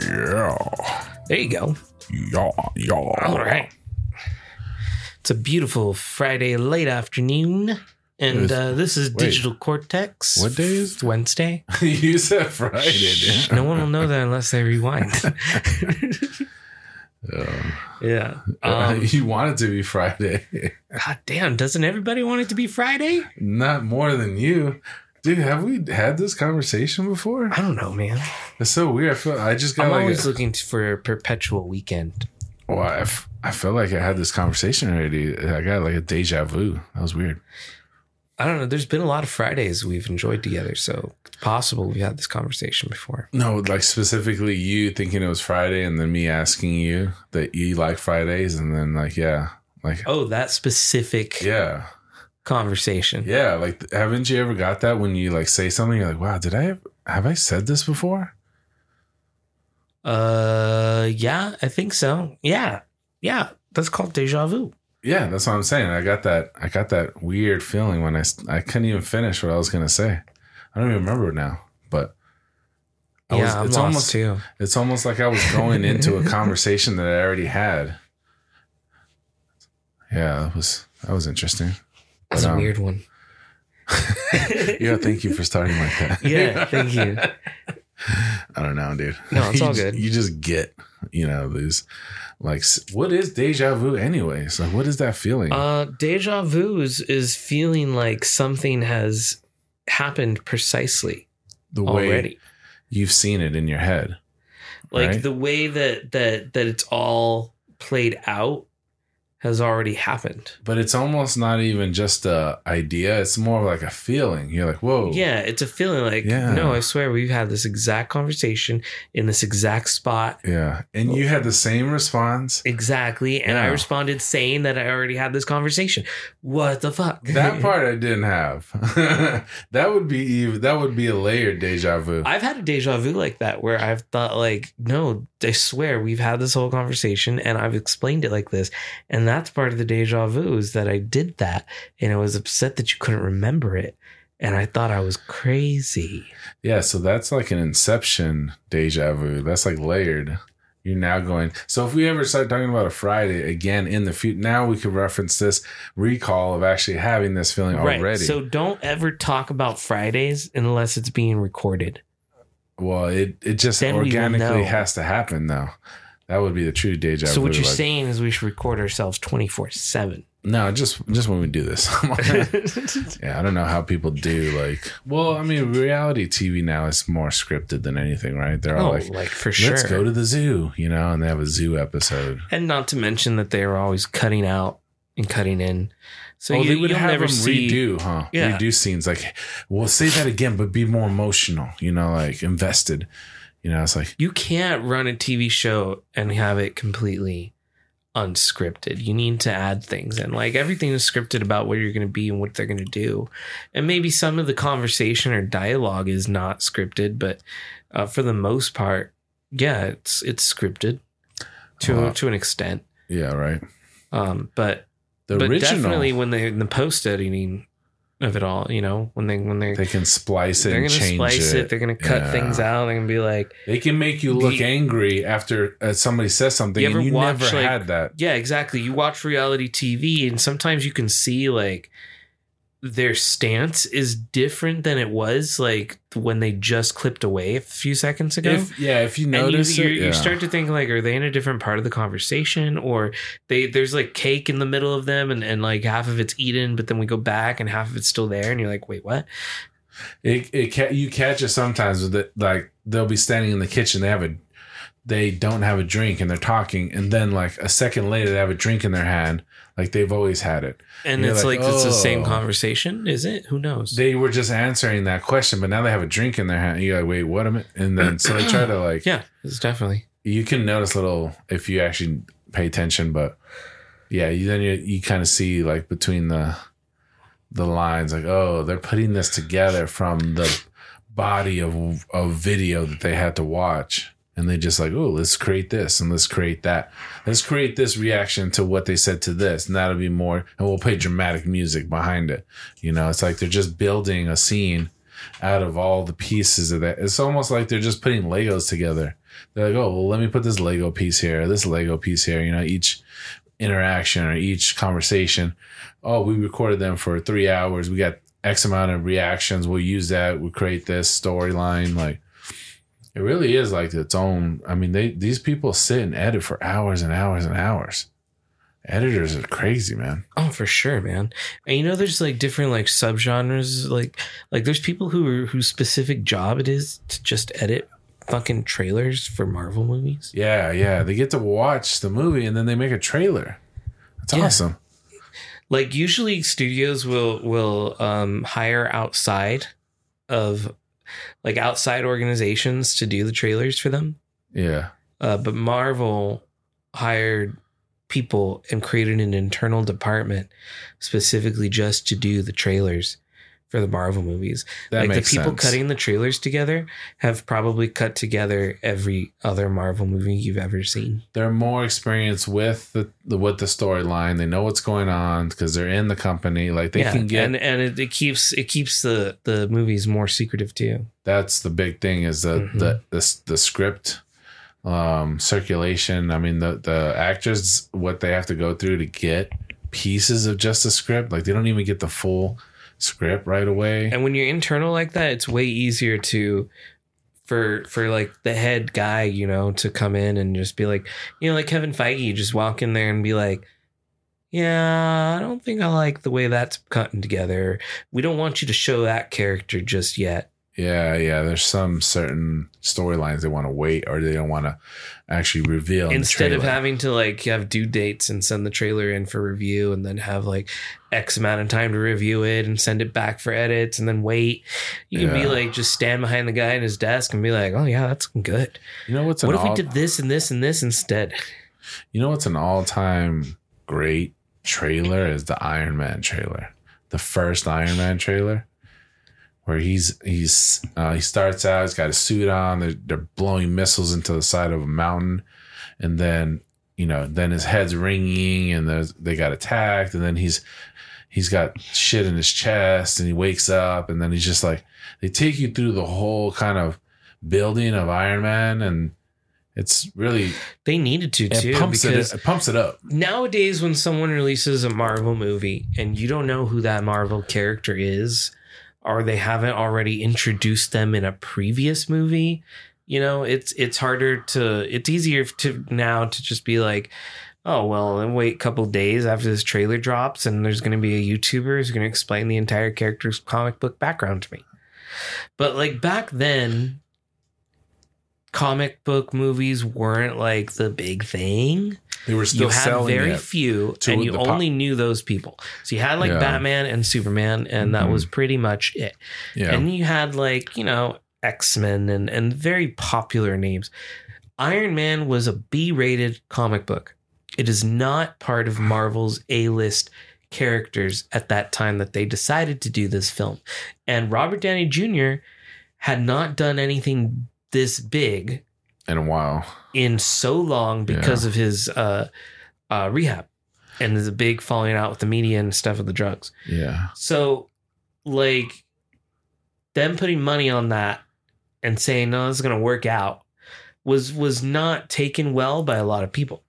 Yeah. There you go. Yeah. Yeah. All right. It's a beautiful Friday late afternoon. And Is- uh, this is wait. Digital Cortex. What day is It's Wednesday. you said Friday, Shh, no one will know that unless they rewind. Um, yeah. Um, you want it to be Friday. God damn, doesn't everybody want it to be Friday? Not more than you. Dude, have we had this conversation before? I don't know, man. It's so weird. I feel I just got I'm like always a, looking for a perpetual weekend. well, I, f- I feel like I had this conversation already. I got like a deja vu. That was weird. I don't know. There's been a lot of Fridays we've enjoyed together, so it's possible we've had this conversation before. No, like specifically you thinking it was Friday and then me asking you that you like Fridays and then like yeah, like Oh, that specific yeah. conversation. Yeah, like haven't you ever got that when you like say something you're like, "Wow, did I have I said this before?" Uh, yeah, I think so. Yeah, yeah, that's called deja vu. Yeah, that's what I'm saying. I got that I got that weird feeling when I I couldn't even finish what I was going to say. I don't even remember it now, but I yeah, was- I'm it's lost almost too. it's almost like I was going into a conversation that I already had. Yeah, that was that was interesting. That's a um, weird one. Yeah, thank you for starting like that. Yeah, thank you. I don't know, dude. No, it's You all just- good. You just get, you know, these like, what is deja vu, anyways? Like, what is that feeling? Uh, deja vu is, is feeling like something has happened precisely the way already. you've seen it in your head. Like right? the way that that that it's all played out has already happened. But it's almost not even just a idea. It's more of like a feeling. You're like, whoa. Yeah, it's a feeling like Yeah. no, I swear we've had this exact conversation in this exact spot. Yeah. And you had the same response. Exactly. And I responded saying that I already had this conversation. What the fuck? That part I didn't have. that would be even, that would be a layered deja vu. I've had a deja vu like that where I've thought like, no, I swear we've had this whole conversation and I've explained it like this. And that's part of the deja vu is that I did that and I was upset that you couldn't remember it. And I thought I was crazy. Yeah, so that's like an inception deja vu. That's like layered. You're now going. So if we ever start talking about a Friday again in the future, now we could reference this recall of actually having this feeling already. So don't ever talk about Fridays unless it's being recorded. well, it it just Then organically has to happen though. That would be the true deja vu. So what you're like- saying is we should record ourselves 24 7. No, just just when we do this. yeah, I don't know how people do like. Well, I mean, reality TV now is more scripted than anything, right? They're all oh, like, like, for sure. "Let's go to the zoo," you know, and they have a zoo episode. and not to mention that they are always cutting out and cutting in. So oh, you, they would have never them see. redo, huh? Yeah. Redo scenes like, "Well, say that again, but be more emotional," you know, like invested. You know, it's like, You can't run a TV show and have it completely unscripted. You need to add things and like everything is scripted about where you're going to be and what they're going to do. And maybe some of the conversation or dialogue is not scripted, but uh, for the most part, yeah, it's it's scripted to Wow. to an extent. yeah, right. Um, but The but original, definitely when they in the post editing of it all, you know, when they when they they can splice it they're and gonna change splice it. it. They're gonna cut Yeah. things out. They're gonna be like, They can make you look The- angry after uh, somebody says something, You and you watch, never like- had that. yeah, exactly. You watch reality TV, and sometimes you can see like their stance is different than it was like when they just clipped away a few seconds ago. If yeah, if you notice you, it, you start to think like, are they in a different part of the conversation, or they there's like cake in the middle of them, and, and like half of it's eaten, but then we go back and half of it's still there, and you're like, wait, what? It, it ca- you catch it sometimes with it like they'll be standing in the kitchen they have a they don't have a drink and they're talking and then like a second later they have a drink in their hand like they've always had it And You're it's like, like, it's the same oh. conversation, is it? Who knows? they were just answering that question but now they have a drink in their hand you're like wait what am I? and then so they try to like yeah, it's definitely. you can notice little if you actually pay attention but yeah you, then you, you kind of see like between the the lines like oh they're putting this together from the body of of video that they had to watch and they just like oh let's create this and let's create that. Let's create this reaction to what they said to this and that'll be more and we'll play dramatic music behind it. You know it's like they're just building a scene out of all the pieces of that. It's almost like they're just putting legos together. They're like oh well let me put this lego piece here this lego piece here you know each interaction or each conversation. Oh we recorded them for three hours. We got x amount of reactions. We'll use that. We'll create this storyline like it really is like its own. I mean, they these people sit and edit for hours and hours and hours. Editors are crazy, man. Oh, for sure, man. And you know, there's like different like subgenres. Like, like there's people who are whose specific job it is to just edit fucking trailers for Marvel movies. Yeah, yeah. They get to watch the movie and then they make a trailer. That's Yeah. awesome. Like usually studios will will um hire outside of like outside organizations to do the trailers for them. Yeah. Uh, but Marvel hired people and created an internal department specifically just to do the trailers for the Marvel movies. That like the people sense. cutting the trailers together have probably cut together every other Marvel movie you've ever seen. They're more experienced with the, the with the storyline. They know what's going on because they're in the company. Like they yeah, can get and and it, it keeps it keeps the the movies more secretive too. that's the big thing is the Mhm. the, the the script um circulation i mean the the actors what they have to go through to get pieces of just a script like they don't even get the full script right away And when you're internal like that, it's way easier to for for like the head guy, you know, to come in and just be like, you know, like Kevin Feige, just walk in there and be like, yeah, I don't think I like the way that's cutting together. We don't want you to show that character just yet. Yeah yeah there's some certain storylines they want to wait or they don't want to actually reveal in the Instead of trailer. having to like have due dates and send the trailer in for review and then have like X amount of time to review it and send it back for edits and then wait, you can be Yeah. like just stand behind the guy in his desk and be like, oh yeah, that's good. you know what's what if we did this and this and this instead? you know what's an all-time great trailer is the iron man trailer the first iron man trailer where he's he's uh, he starts out he's got a suit on they're, they're blowing missiles into the side of a mountain. And then you know then his head's ringing and they got attacked. And then he's he's got shit in his chest and he wakes up and then he's just like they take you through the whole kind of building of iron man and it's really They needed to it too pumps because it, it pumps it up. nowadays when someone releases a Marvel movie and you don't know who that Marvel character is or they haven't already introduced them in a previous movie, you know, it's it's harder to it's easier to now to just be like Oh well, then wait a couple days after this trailer drops, and there's going to be a YouTuber who's going to explain the entire character's comic book background to me. But like back then, comic book movies weren't like the big thing. They were still you had very few and you the pop- only knew those people. So you had like Yeah. batman and superman and that Mhm. was pretty much it. Yeah. And you had like you know x-men and and very popular names. Iron man was a b-rated comic book. It is not part of marvel's a-list characters at that time that they decided to do this film. And robert downey jr had not done anything this big in a while in so long because of his uh, uh, rehab and there's a big falling out with the media and stuff with the drugs. yeah So, like, them putting money on that and saying no, this is going to work out was was not taken well by a lot of people.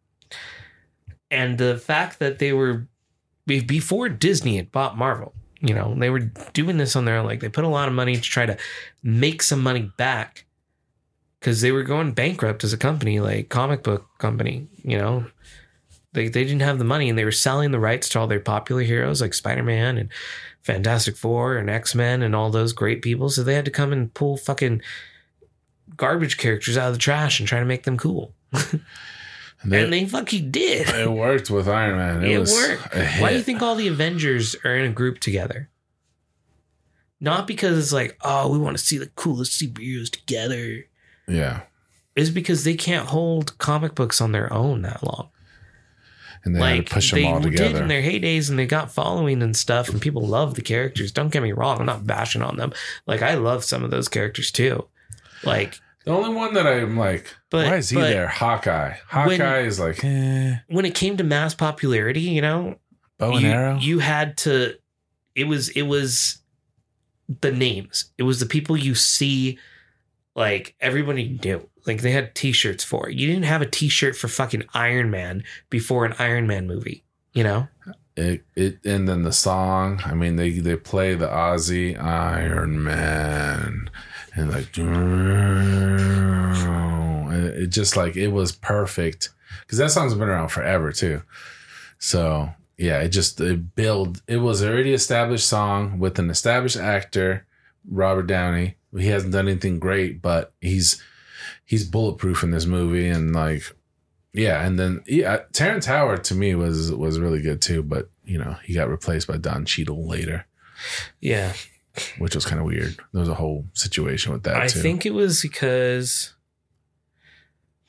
And the fact that they were before Disney had bought Marvel, you know, they were doing this on their own. Like they put a lot of money to try to make some money back because they were going bankrupt as a company, like comic book company. You know, they they didn't have the money and they were selling the rights to all their popular heroes like Spider Man and Fantastic Four and X Men and all those great people. So they had to come and pull fucking garbage characters out of the trash and try to make them cool. and they, and they fucking did. it worked with iron man it, It worked. Why do you think all the Avengers are in a group together? Not because it's like, oh, we want to see the coolest superheroes together. Yeah Is because they can't hold comic books on their own that long. and they had like to push they them all did in their heydays and they got following and stuff and people love the characters don't get me wrong i'm not bashing on them like i love some of those characters too like the only one that I'm like, But- why is he but there? Hawkeye. Hawkeye is like, eh, when it came to mass popularity you know bow and you, arrow. you had to it was it was the names it was the people you see like everybody knew. Like they had t-shirts for it. You didn't have a t-shirt for fucking iron man before an iron man movie you know? It, it and then the song i mean they they play the Ozzy iron man and like and it just like it was perfect because that song's been around forever too. So yeah it just it build it was already established song with an established actor robert downey he hasn't done anything great but he's he's bulletproof in this movie and like yeah, and then yeah, Terrence Howard to me was was really good too, but you know he got replaced by Don Cheadle later, yeah which was kind of weird. There was a whole situation with that i too. think it was because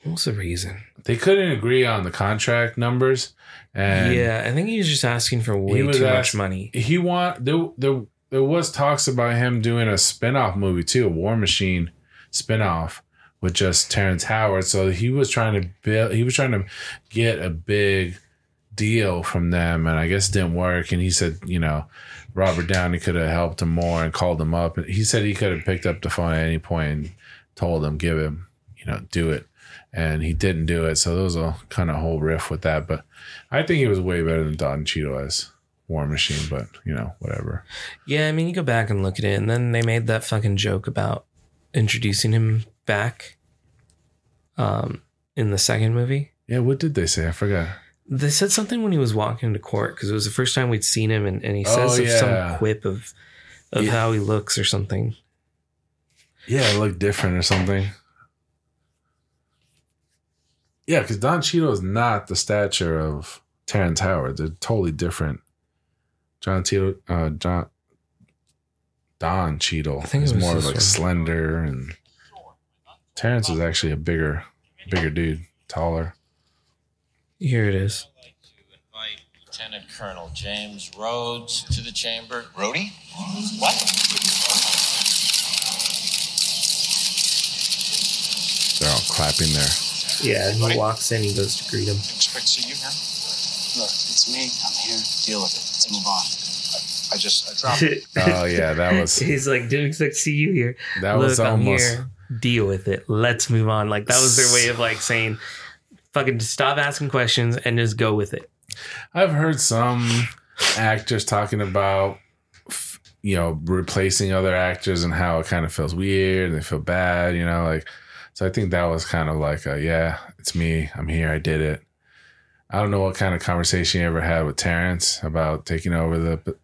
what was the reason they couldn't agree on the contract numbers, and yeah i think he was just asking for way too asked- much money he want there there there was talks about him doing a spin-off movie too, a War Machine spin-off with just Terrence Howard. So he was trying to build he was trying to get a big deal from them and I guess it didn't work and he said, you know, Robert Downey could have helped him more and called him up. And He said he could have picked up the phone at any point and told him, give him, you know, do it. And he didn't do it. So there was a kind of whole riff with that. But I think he was way better than Don Cheadle as War Machine, but you know, whatever. Yeah, I mean, you go back and look at it, and then they made that fucking joke about introducing him back um, in the second movie. Yeah, what did they say? I forgot. They said something when he was walking into court because it was the first time we'd seen him, and, and he Oh, says yeah. some quip of of Yeah. how he looks or something. Yeah, it looked different or something. Yeah, because Don Cheadle is not the stature of Terrence Howard. They're totally different. John Cheadle, uh, John Don Cheadle I think it is was more this like one. slender, and Terrence is actually a bigger, bigger dude, taller. Here it is. Like Lieutenant Colonel James Rhodes to the chamber. Rhodey? What? They're all clapping there. Yeah, he walks in, he goes to greet him. Expect to see you now? Look, it's me. I'm here. Deal with it. Let's move on. I just I dropped. it. Oh yeah, that was He's like, didn't expect to see you here. that Look, was I'm almost. here. Deal with it. Let's move on. Like that was their way of like saying, fucking stop asking questions and just go with it. I've heard some actors talking about, you know, replacing other actors and how it kind of feels weird and they feel bad, you know, like. So I think that was kind of like, a, yeah, it's me. I'm here. I did it. I don't know what kind of conversation you ever had with Terrence about taking over the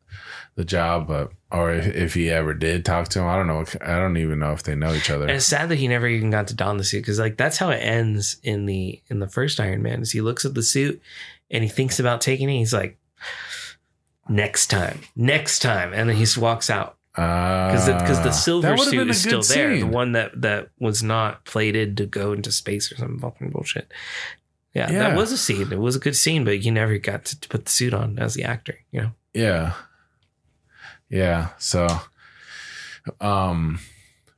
the job, but or if, if he ever did talk to him, I don't know. I don't even know if they know each other. And it's sad that he never even got to don the suit because like that's how it ends in the in the first Iron Man. Is he looks at the suit and he thinks about taking it. He's like, next time, next time, and then he walks out because because the Ah, silver suit is still there, the one that that was not plated to go into space or some fucking bullshit. Yeah, Yeah. that was a scene. It was a good scene, but you never got to, put the suit on as the actor. You know. Yeah. Yeah. So um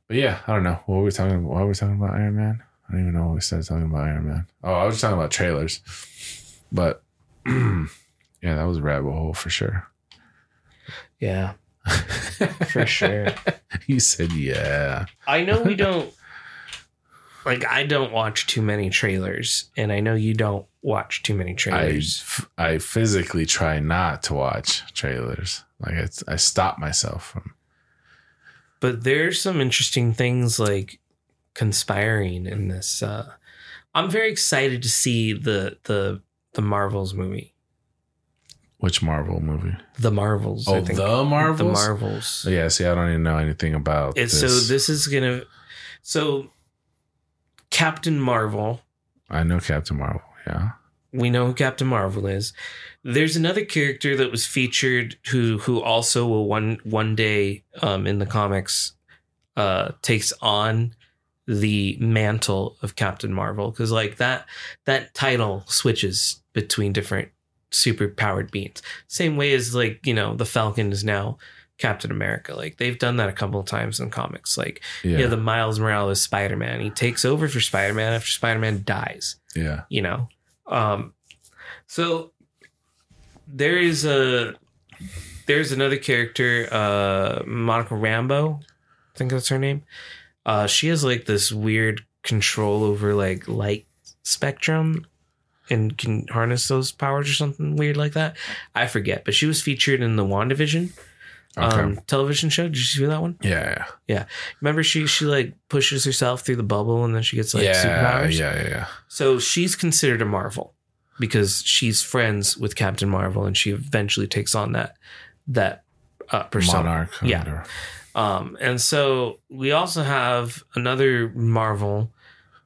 but yeah, I don't know. What were we talking about? Why were we talking about Iron Man? I don't even know what we started talking about Iron Man. Oh, I was talking about trailers. But yeah, that was a rabbit hole for sure. Yeah, for sure. you said yeah. I know we don't like I don't watch too many trailers and I know you don't watch too many trailers. I physically try not to watch trailers. Like it's, I stop myself from but there's some interesting things like conspiring in this uh I'm very excited to see the the the Marvels movie. which Marvel movie. The Marvels. Oh, I think. the Marvels. The Marvels. Yeah, see, I don't even know anything about It's this. so this is gonna so Captain Marvel I know Captain Marvel. Yeah. we know who Captain Marvel is. There's another character that was featured who who also will one one day um, in the comics uh, takes on the mantle of Captain Marvel because like that that title switches between different super powered beings. Same way as like, you know, the Falcon is now Captain America. Like they've done that a couple of times in comics. Like Yeah. yeah, the Miles Morales Spider Man. He takes over for Spider Man after Spider Man dies. yeah. You know, um, so there is a there's another character, uh, Monica Rambeau. I think that's her name. Uh, she has like this weird control over like light spectrum and can harness those powers or something weird like that. I forget, but she was featured in the WandaVision Okay. um, television show. Did you see that one? yeah. Yeah. Remember she she like pushes herself through the bubble and then she gets like yeah. superpowers. Yeah. Yeah. Yeah. So she's considered a Marvel because she's friends with Captain Marvel and she eventually takes on that that uh, persona. Monarch. Yeah. Um, and so we also have another Marvel,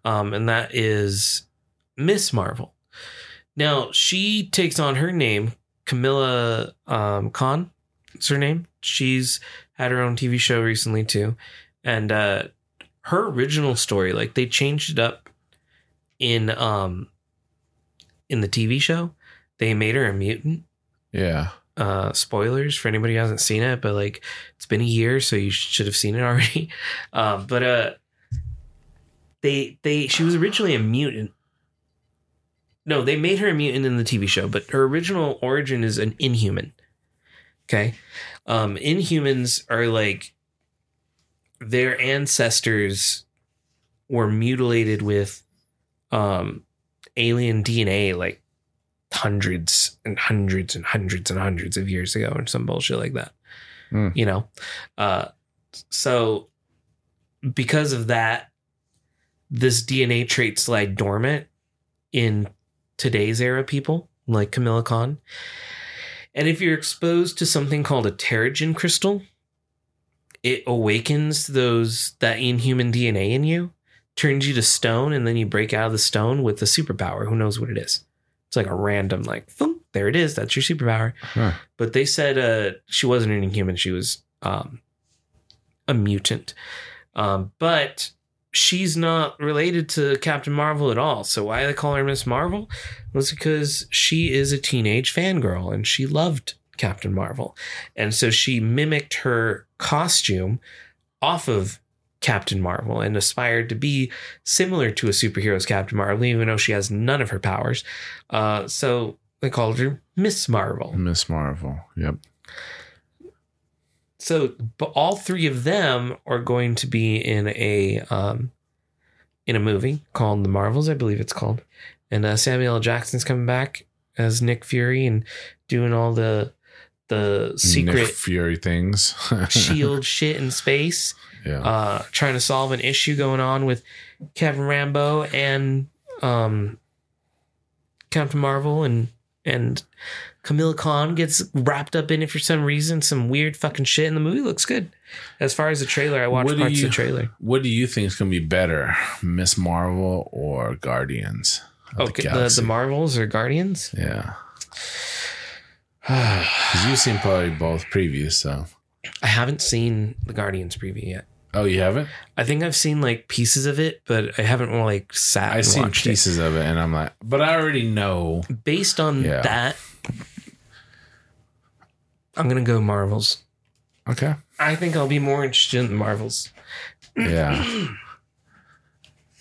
um, and that is Miss Marvel. Now she takes on her name, Camilla um, Khan. It's her name. She's had her own TV show recently too, and uh, her original story, like they changed it up in um in the TV show. They made her a mutant Yeah. uh spoilers for anybody who hasn't seen it but like it's been a year so you should have seen it already um but uh they they she was originally a mutant no they made her a mutant in the tv show but her original origin is an inhuman okay um inhumans are like their ancestors were mutilated with um alien dna like hundreds and hundreds and hundreds and hundreds of years ago or some bullshit like that. Hmm. You know? Uh so because of that, this DNA traits lie dormant in today's era people, like Camilla Khan. And if you're exposed to something called a Terrigen crystal, it awakens those that inhuman DNA in you, turns you to stone, and then you break out of the stone with a superpower. Who knows what it is? It's like a random, like, boom, there it is. That's your superpower. Huh. But they said uh, she wasn't an inhuman. She was um, a mutant. Um, but she's not related to Captain Marvel at all. So why they call her Miss Marvel was because she is a teenage fangirl and she loved Captain Marvel. And so she mimicked her costume off of Captain Marvel and aspired to be similar to a superhero's Captain Marvel, even though she has none of her powers. Uh, so they called her Miss Marvel. Miss Marvel. Yep. So, but all three of them are going to be in a um, in a movie called The Marvels, I believe it's called. And uh, Samuel L. Jackson's coming back as Nick Fury and doing all the the Nick secret Fury things. shield shit in space, Yeah. uh, trying to solve an issue going on with Kevin Rambeau and um, Captain Marvel and and Camilla Khan gets wrapped up in it for some reason. Some weird fucking shit, and the movie looks good. As far as the trailer, I watched parts you- of the trailer. what do you think is going to be better, Miss Marvel or Guardians? Okay, the, Galaxy? the Marvels or Guardians? Yeah. Because you've seen probably both previews, so. I haven't seen the Guardians preview yet. Oh, you haven't? I think I've seen like pieces of it, but I haven't like sat I've seen pieces of it, and I'm like, but I already know. Based on Yeah. that, I'm gonna go Marvels. Okay. I think I'll be more interested in Marvels. Yeah.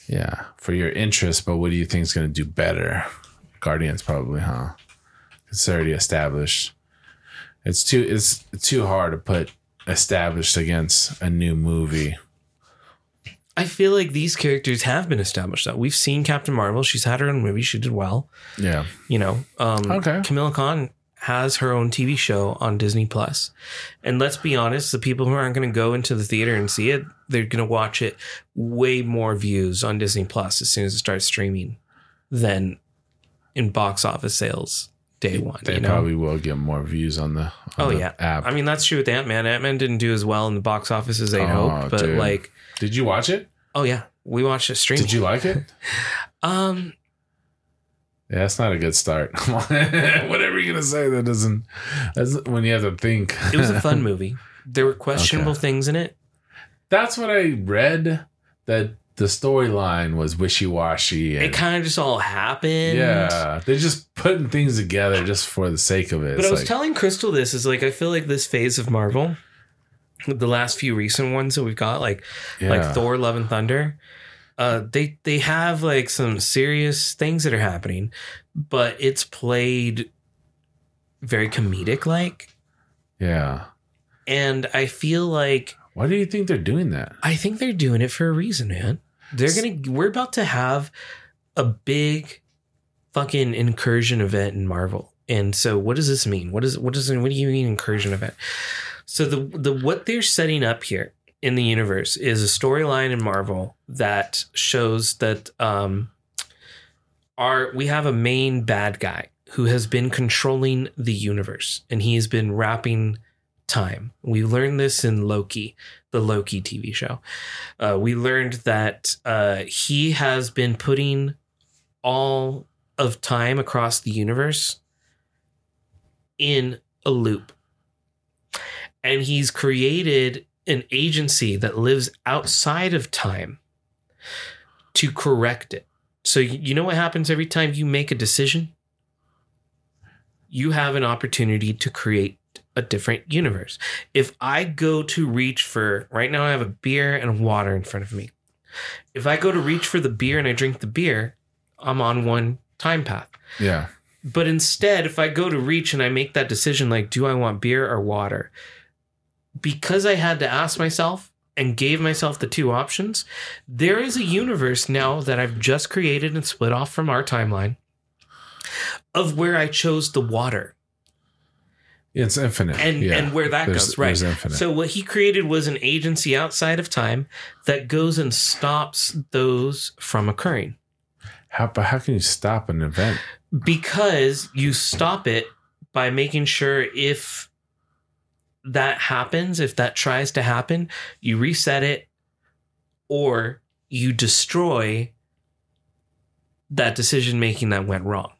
yeah. For your interest, but what do you think is going to do better? Guardians, probably, huh? It's already established. It's too it's too hard to put established against a new movie. I feel like these characters have been established though. We've seen Captain Marvel. She's had her own movie. She did well. Yeah. You know, um, Okay. Camilla Khan has her own TV show on Disney Plus, and let's be honest, the people who aren't going to go into the theater and see it, they're going to watch it way more views on Disney Plus as soon as it starts streaming than in box office sales day one. They you know? probably will get more views on the on Oh the yeah, app. I mean that's true with Ant Man. Ant Man didn't do as well in the box office as they'd Oh, hoped, but dude. like, Did you watch it? oh yeah, we watched it streaming. Did you like it? Um, Yeah, that's not a good start. Whatever you're gonna say, that doesn't. That's when you have to think. it was a fun movie. There were questionable Okay. things in it. That's what I read. That the storyline was wishy washy. It kind of just all happened. yeah, they're just putting things together just for the sake of it. But It's I was like- telling Crystal this is like I feel like this phase of Marvel, the last few recent ones that we've got, like yeah. like Thor, Love and Thunder, uh, they they have like some serious things that are happening, but it's played very comedic like, yeah. and I feel like Why do you think they're doing that? I think they're doing it for a reason, man. They're gonna we're about to have a big fucking incursion event in Marvel. And so what does this mean? What is what does what do you mean incursion event? So the the what they're setting up here in the universe is a storyline in Marvel that shows that um our we have a main bad guy who has been controlling the universe and he's been wrapping time. We learned this in Loki, the Loki TV show. Uh, we learned that uh, he has been putting all of time across the universe in a loop. And he's created an agency that lives outside of time to correct it. So, you know what happens every time you make a decision? You have an opportunity to create a different universe. If I go to reach for, right now I have a beer and water in front of me. If I go to reach for the beer and I drink the beer, I'm on one time path. Yeah. But instead, if I go to reach and I make that decision, like, do I want beer or water? Because I had to ask myself and gave myself the two options, there is a universe now that I've just created and split off from our timeline of where I chose the water It's infinite. and yeah. and where that There's- goes right infinite. so what he created was an agency outside of time that goes and stops those from occurring how, but how can you stop an event? because you stop it by making sure if that happens if that tries to happen you reset it or you destroy that decision making that went wrong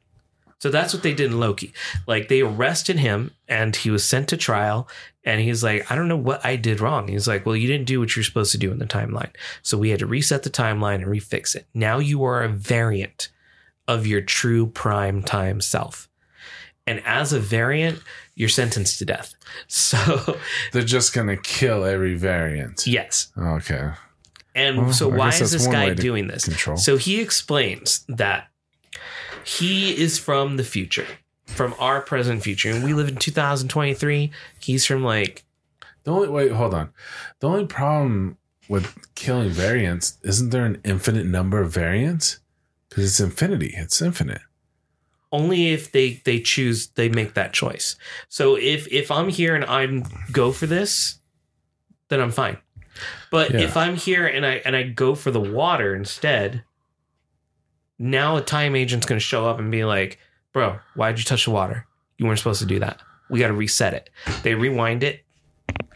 so that's what they did in Loki. Like they arrested him and he was sent to trial and he's like, I don't know what I did wrong. He's like, Well, you didn't do what you're supposed to do in the timeline. So we had to reset the timeline and refix it. Now you are a variant of your true prime time self. And as a variant, you're sentenced to death. So They're just gonna kill every variant. yes. Okay. And Well, so why is this guy doing this? control. So he explains that he is from the future, from our present future, and we live in 2023. He's from like The only wait, hold on. The only problem with killing variants isn't there an infinite number of variants? Because it's infinity. It's infinite. only if they they choose they make that choice. So if if I'm here and I'm go for this, then I'm fine. But Yeah. if I'm here and I and I go for the water instead, now a time agent's going to show up and be like, "Bro, why'd you touch the water? You weren't supposed to do that. We got to reset it." They rewind it.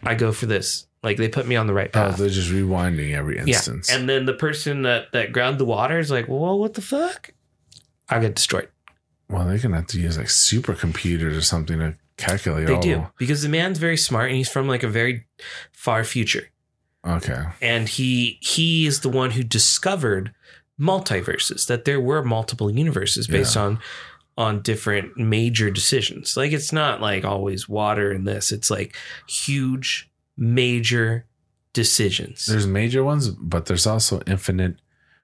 I go for this. Like they put me on the right path. Oh, path. they're just rewinding every instance. Yeah. And then the person that that grabbed the water is like, "Well, what the fuck?" I get destroyed. well, they're gonna have to use like supercomputers or something to calculate They all. do because the man's very smart and he's from like a very far future, Okay. and he he is the one who discovered multiverses that there were multiple universes based Yeah. on on different major decisions. Like it's not like always water in this; it's like huge major decisions There's major ones, but there's also infinite.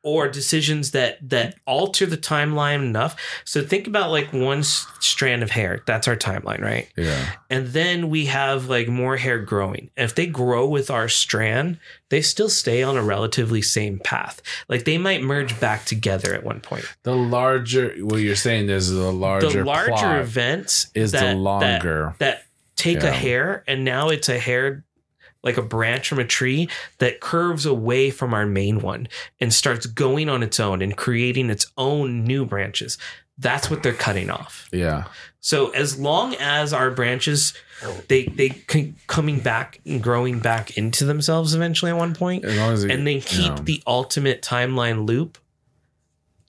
Or decisions that that alter the timeline enough. So think about like one s- strand of hair. That's our timeline, right? Yeah. and then we have like more hair growing. And if they grow with our strand, they still stay on a relatively same path. Like they might merge back together at one point. The larger, what you're saying is the larger, the larger events is that, the longer. that, that take a hair and now it's a hair like a branch from a tree that curves away from our main one and starts going on its own and creating its own new branches. That's what they're cutting off. yeah. So as long as our branches, they they coming back and growing back into themselves eventually at one point, As long as it- and then keep you know, the ultimate timeline loop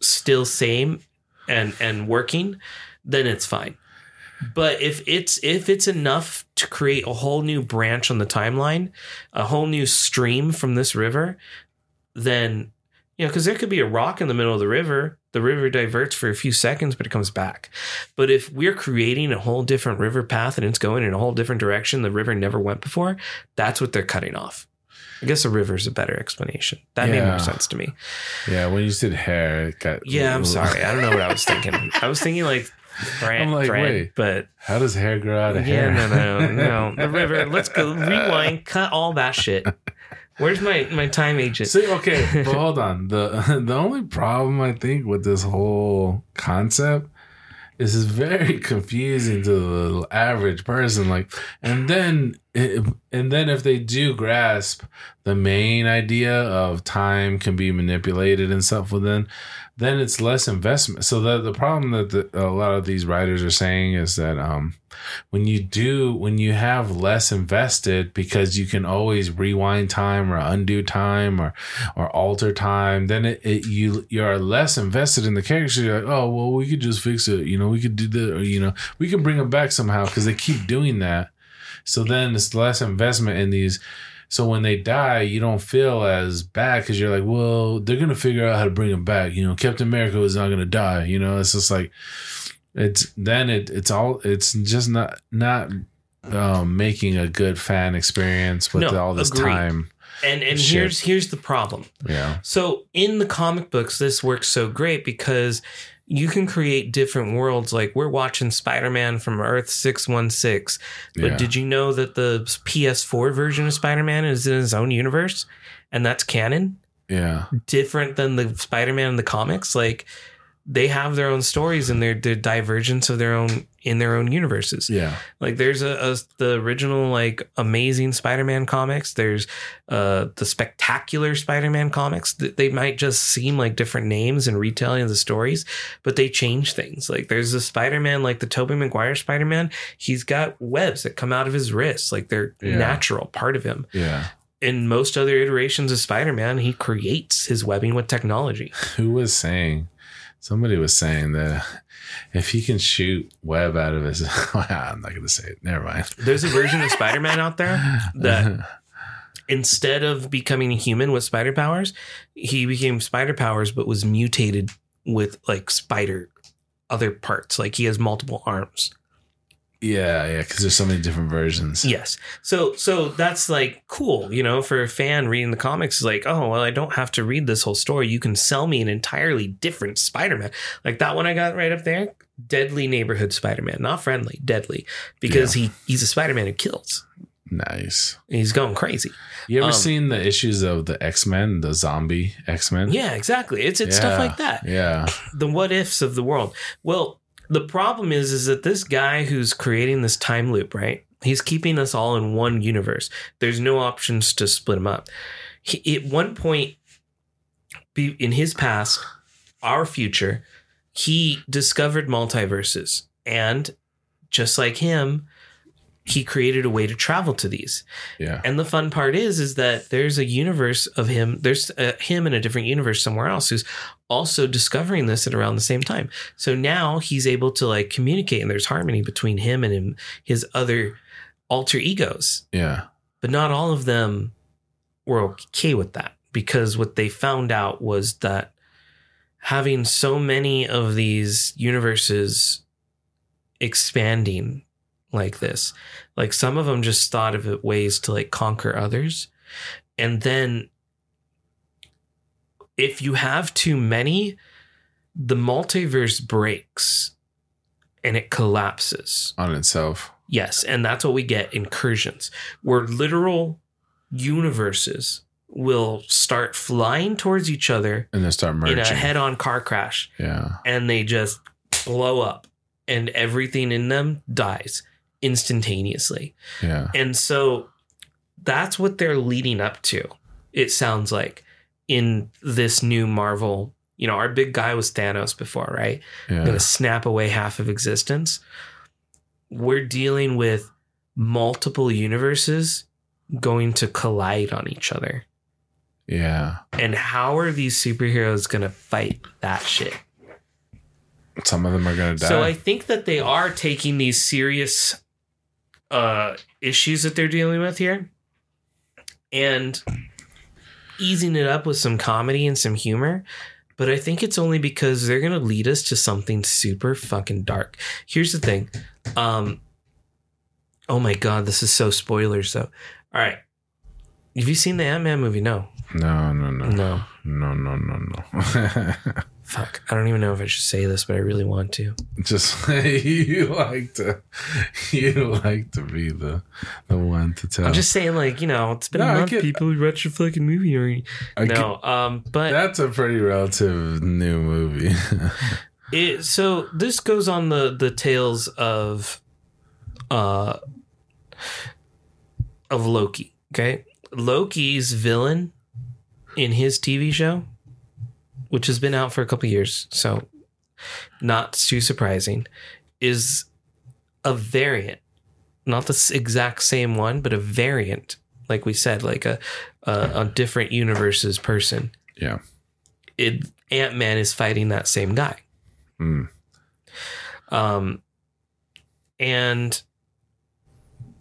still same and and working, then it's fine. But if it's if it's enough to create a whole new branch on the timeline, a whole new stream from this river, then You know, because there could be a rock in the middle of the river. The river diverts for a few seconds, but it comes back. But if we're creating a whole different river path and it's going in a whole different direction the river never went before, that's what they're cutting off. I guess a river is a better explanation. That made more sense to me. Yeah, when you said hair, it got. Yeah, I'm sorry. I don't know what I was thinking. I was thinking like I'm like, wait. but How does hair grow out of yeah, hair? no, no, no. The river. Let's go rewind. Cut all that shit. Where's my my time agent? See, okay, but hold on. The the only problem I think with this whole concept is it's very confusing to the average person. Like, and then eh, and then if they do grasp the main idea of time can be manipulated and stuff, well then it's less investment. So the the problem that the, a lot of these writers are saying is that um when you do when you have less invested because you can always rewind time or undo time or or alter time then it, it you you're less invested in the characters you're like oh well we could just fix it. You know we could do the or you know we can bring them back somehow because they keep doing that. So then it's less investment in these so when they die you don't feel as bad because you're like well they're gonna figure out how to bring them back you know captain america is not gonna die you know it's just like it's then it it's all it's just not not um, making a good fan experience with No, all this agreed. time. and and Shit. here's here's the problem. Yeah, So in the comic books, this works so great because you can create different worlds. Like we're watching Spider Man from Earth six one six, but Yeah. did you know that the PS4 version of Spider Man is in his own universe, and that's canon? yeah, different than the Spider-Man in the comics. Like they have their own stories and their divergence of their own in their own universes. yeah, Like there's a, a the original like amazing Spider-Man comics. There's uh the spectacular Spider-Man comics. They might just seem like different names and retelling of the stories, but they change things. Like there's a Spider-Man like the Tobey Maguire Spider-Man. He's got webs that come out of his wrists, like they're Yeah. natural part of him. yeah. In most other iterations of Spider-Man, he creates his webbing with technology. Who was saying? Somebody was saying that if he can shoot web out of his, I'm not going to say it. Never mind. There's a version of Spider-Man out there that instead of becoming a human with spider powers, he became spider powers but was mutated with like spider other parts. Like he has multiple arms. Yeah, yeah, because there's so many different versions. Yes. So so that's like cool, you know, for a fan reading the comics is like, oh well, I don't have to read this whole story. You can sell me an entirely different Spider-Man. Like that one I got right up there. Deadly neighborhood Spider-Man. Not friendly, deadly. Because he he's a Spider-Man who kills. Nice. He's going crazy. You ever Um, seen the issues of the X Men, the zombie X Men? Yeah, exactly. It's it's stuff like that. Yeah, the what ifs of the world. Well, the problem is is that this guy who's creating this time loop, right? He's keeping us all in one universe. There's no options to split them up. He, at one point in his past, our future, he discovered multiverses and just like him, he created a way to travel to these. yeah, And the fun part is, is that there's a universe of him. There's uh, him in a different universe somewhere else who's also discovering this at around the same time. So now he's able to like communicate, and there's harmony between him and him, his other alter egos. yeah, But not all of them were okay with that because what they found out was that having so many of these universes expanding like this, like some of them just thought of it ways to like conquer others. And then if you have too many, the multiverse breaks and it collapses. on itself. Yes, and that's what we get incursions, where literal universes will start flying towards each other And then start in merging. a head-on car crash, yeah, and they just blow up, and everything in them dies instantaneously. yeah, And so that's what they're leading up to. It sounds like in this new Marvel. You know, our big guy was Thanos before, right? yeah, going to snap away half of existence. We're dealing with multiple universes going to collide on each other. yeah. And how are these superheroes going to fight that shit? Some of them are gonna die. So I think that they are taking these serious uh issues that they're dealing with here. And easing it up with some comedy and some humor. But I think it's only because they're gonna lead us to something super fucking dark. Here's the thing. Um Oh my god, this is so spoilers though. All right. Have you seen the Ant-Man movie? No. No, no, no, No. no, no, no, no. Fuck. I don't even know if I should say this, but I really want to. Just you like to, you like to be the the one to tell. I'm just saying, like, you know, it's been No, a month. get- people watch your fucking movie already. I get- no, um, but that's a pretty relative new movie. it, so this goes on the the tales of, uh, of Loki. Okay, Loki's villain in his TV show, which has been out for a couple years, so not too surprising, is a variant, not the exact same one, but a variant. Like we said, like a a, a different universe's person. yeah. It Ant Man is fighting that same guy. Mm. Um, and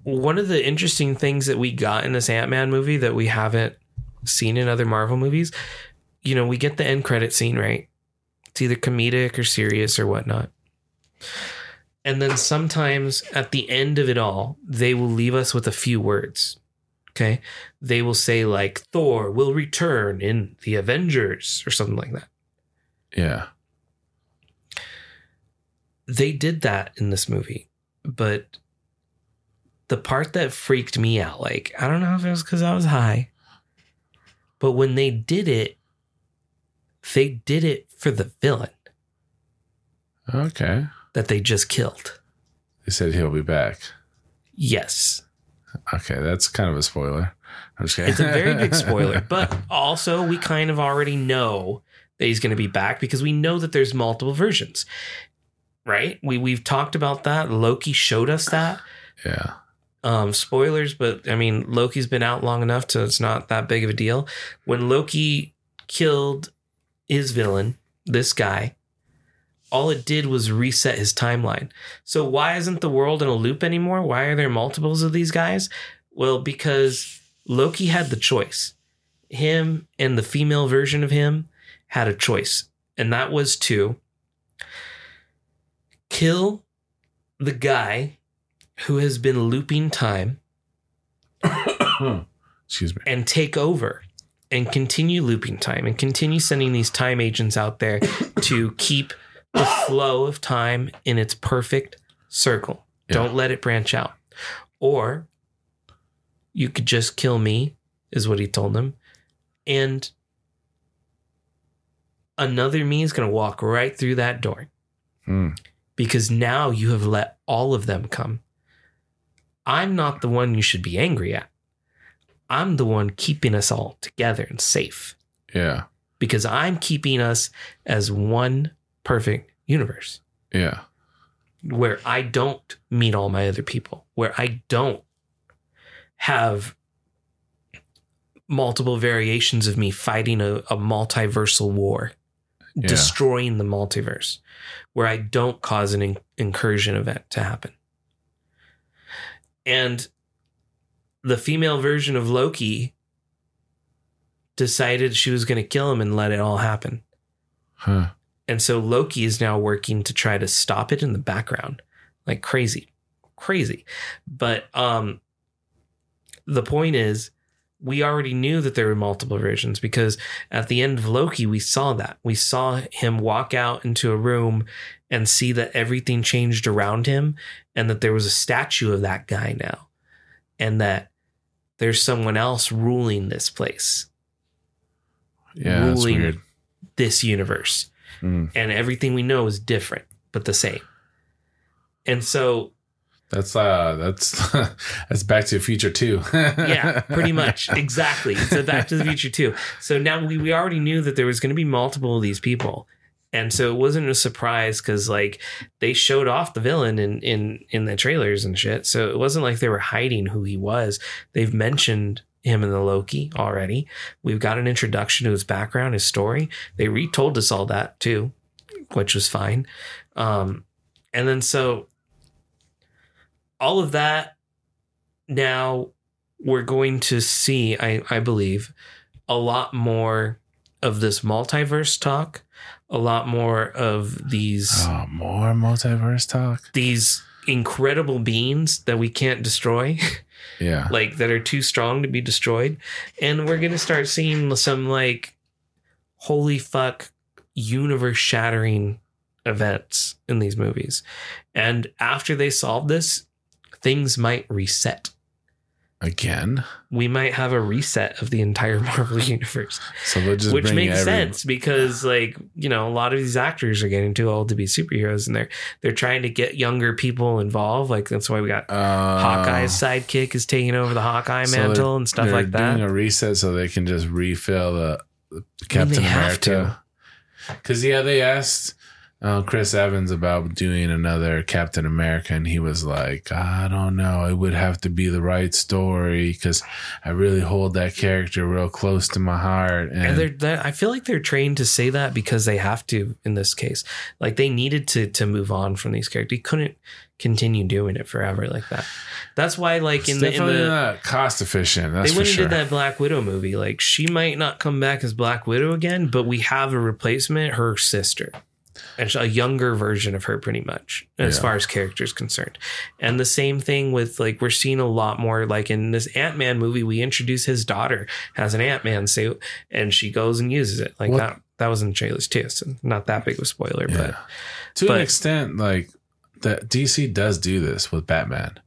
one of the interesting things that we got in this Ant Man movie that we haven't seen in other Marvel movies, you know, we get the end credit scene, right? It's either comedic or serious or whatnot. And then sometimes at the end of it all, they will leave us with a few words. Okay. They will say, like, Thor will return in the Avengers or something like that. Yeah. they did that in this movie, but the part that freaked me out, like, I don't know if it was because I was high, but when they did it, they did it for the villain Okay. that they just killed. They said he'll be back. Yes. Okay, that's kind of a spoiler. I'm just kidding. It's a very big spoiler, but also we kind of already know that he's going to be back because we know that there's multiple versions. Right? We we've talked about that. Loki showed us that. yeah. um spoilers but i mean loki's been out long enough so it's not that big of a deal when loki killed his villain this guy all it did was reset his timeline. So why isn't the world in a loop anymore? Why are there multiples of these guys? Well because loki had the choice. Him and the female version of him had a choice and that was to kill the guy who has been looping time Excuse me. and take over and continue looping time and continue sending these time agents out there to keep the flow of time in its perfect circle. Yeah. Don't let it branch out. Or you could just kill me, is what he told them. And another me is going to walk right through that door Mm. because now you have let all of them come. I'm not the one you should be angry at. I'm the one keeping us all together and safe Yeah. because I'm keeping us as one perfect universe Yeah. where I don't meet all my other people, where I don't have multiple variations of me fighting a, a multiversal war, Yeah. destroying the multiverse, where I don't cause an in- incursion event to happen. And the female version of Loki decided she was going to kill him and let it all happen. Huh. And so Loki is now working to try to stop it in the background like crazy. Crazy. But um the point is we already knew that there were multiple versions because at the end of Loki we saw that. We saw him walk out into a room and see that everything changed around him and that there was a statue of that guy now and that there's someone else ruling this place, Yeah. Ruling. weird. this universe Mm. and everything we know is different but the same. And so, That's uh that's that's back to the future too. yeah, pretty much exactly. So Back to the Future too. So now we we already knew that there was going to be multiple of these people, and so it wasn't a surprise because like they showed off the villain in in in the trailers and shit. So it wasn't like they were hiding who he was. They've mentioned him in the Loki already. We've got an introduction to his background, his story. They retold us all that too, which was fine. Um, and then so all of that now we're going to see, I, I believe, a lot more of this multiverse talk, a lot more of these Oh, more multiverse talk. these incredible beings that we can't destroy, Yeah. like that are too strong to be destroyed, and we're gonna start seeing some like holy fuck universe shattering events in these movies. And after they solve this, things might reset. Again. We might have a reset of the entire Marvel universe, So which makes every- sense because, like, you know, a lot of these actors are getting too old to be superheroes, and they're they're trying to get younger people involved. Like that's why we got Uh, Hawkeye's sidekick is taking over the Hawkeye so mantle and stuff like that. Doing a reset so they can just refill the, the Captain they have America. Because yeah, they asked uh, Chris Evans about doing another Captain America, and he was like, "I don't know. It would have to be the right story because I really hold that character real close to my heart." And, And they're, they're, I feel like they're trained to say that because they have to in this case. Like they needed to to move on from these characters. You couldn't continue doing it forever like that. That's why, like in the in the not cost efficient. That's they went and did that Black Widow movie. Like she might not come back as Black Widow again, but we have a replacement, her sister. And a younger version of her, pretty much, as Yeah. far as characters concerned. And the same thing with like we're seeing a lot more like in this Ant Man movie, we introduce his daughter has an Ant Man suit, and she goes and uses it. Like What- that that was in the trailers too, so not that big of a spoiler, Yeah. but to but- an extent, like that DC does do this with Batman.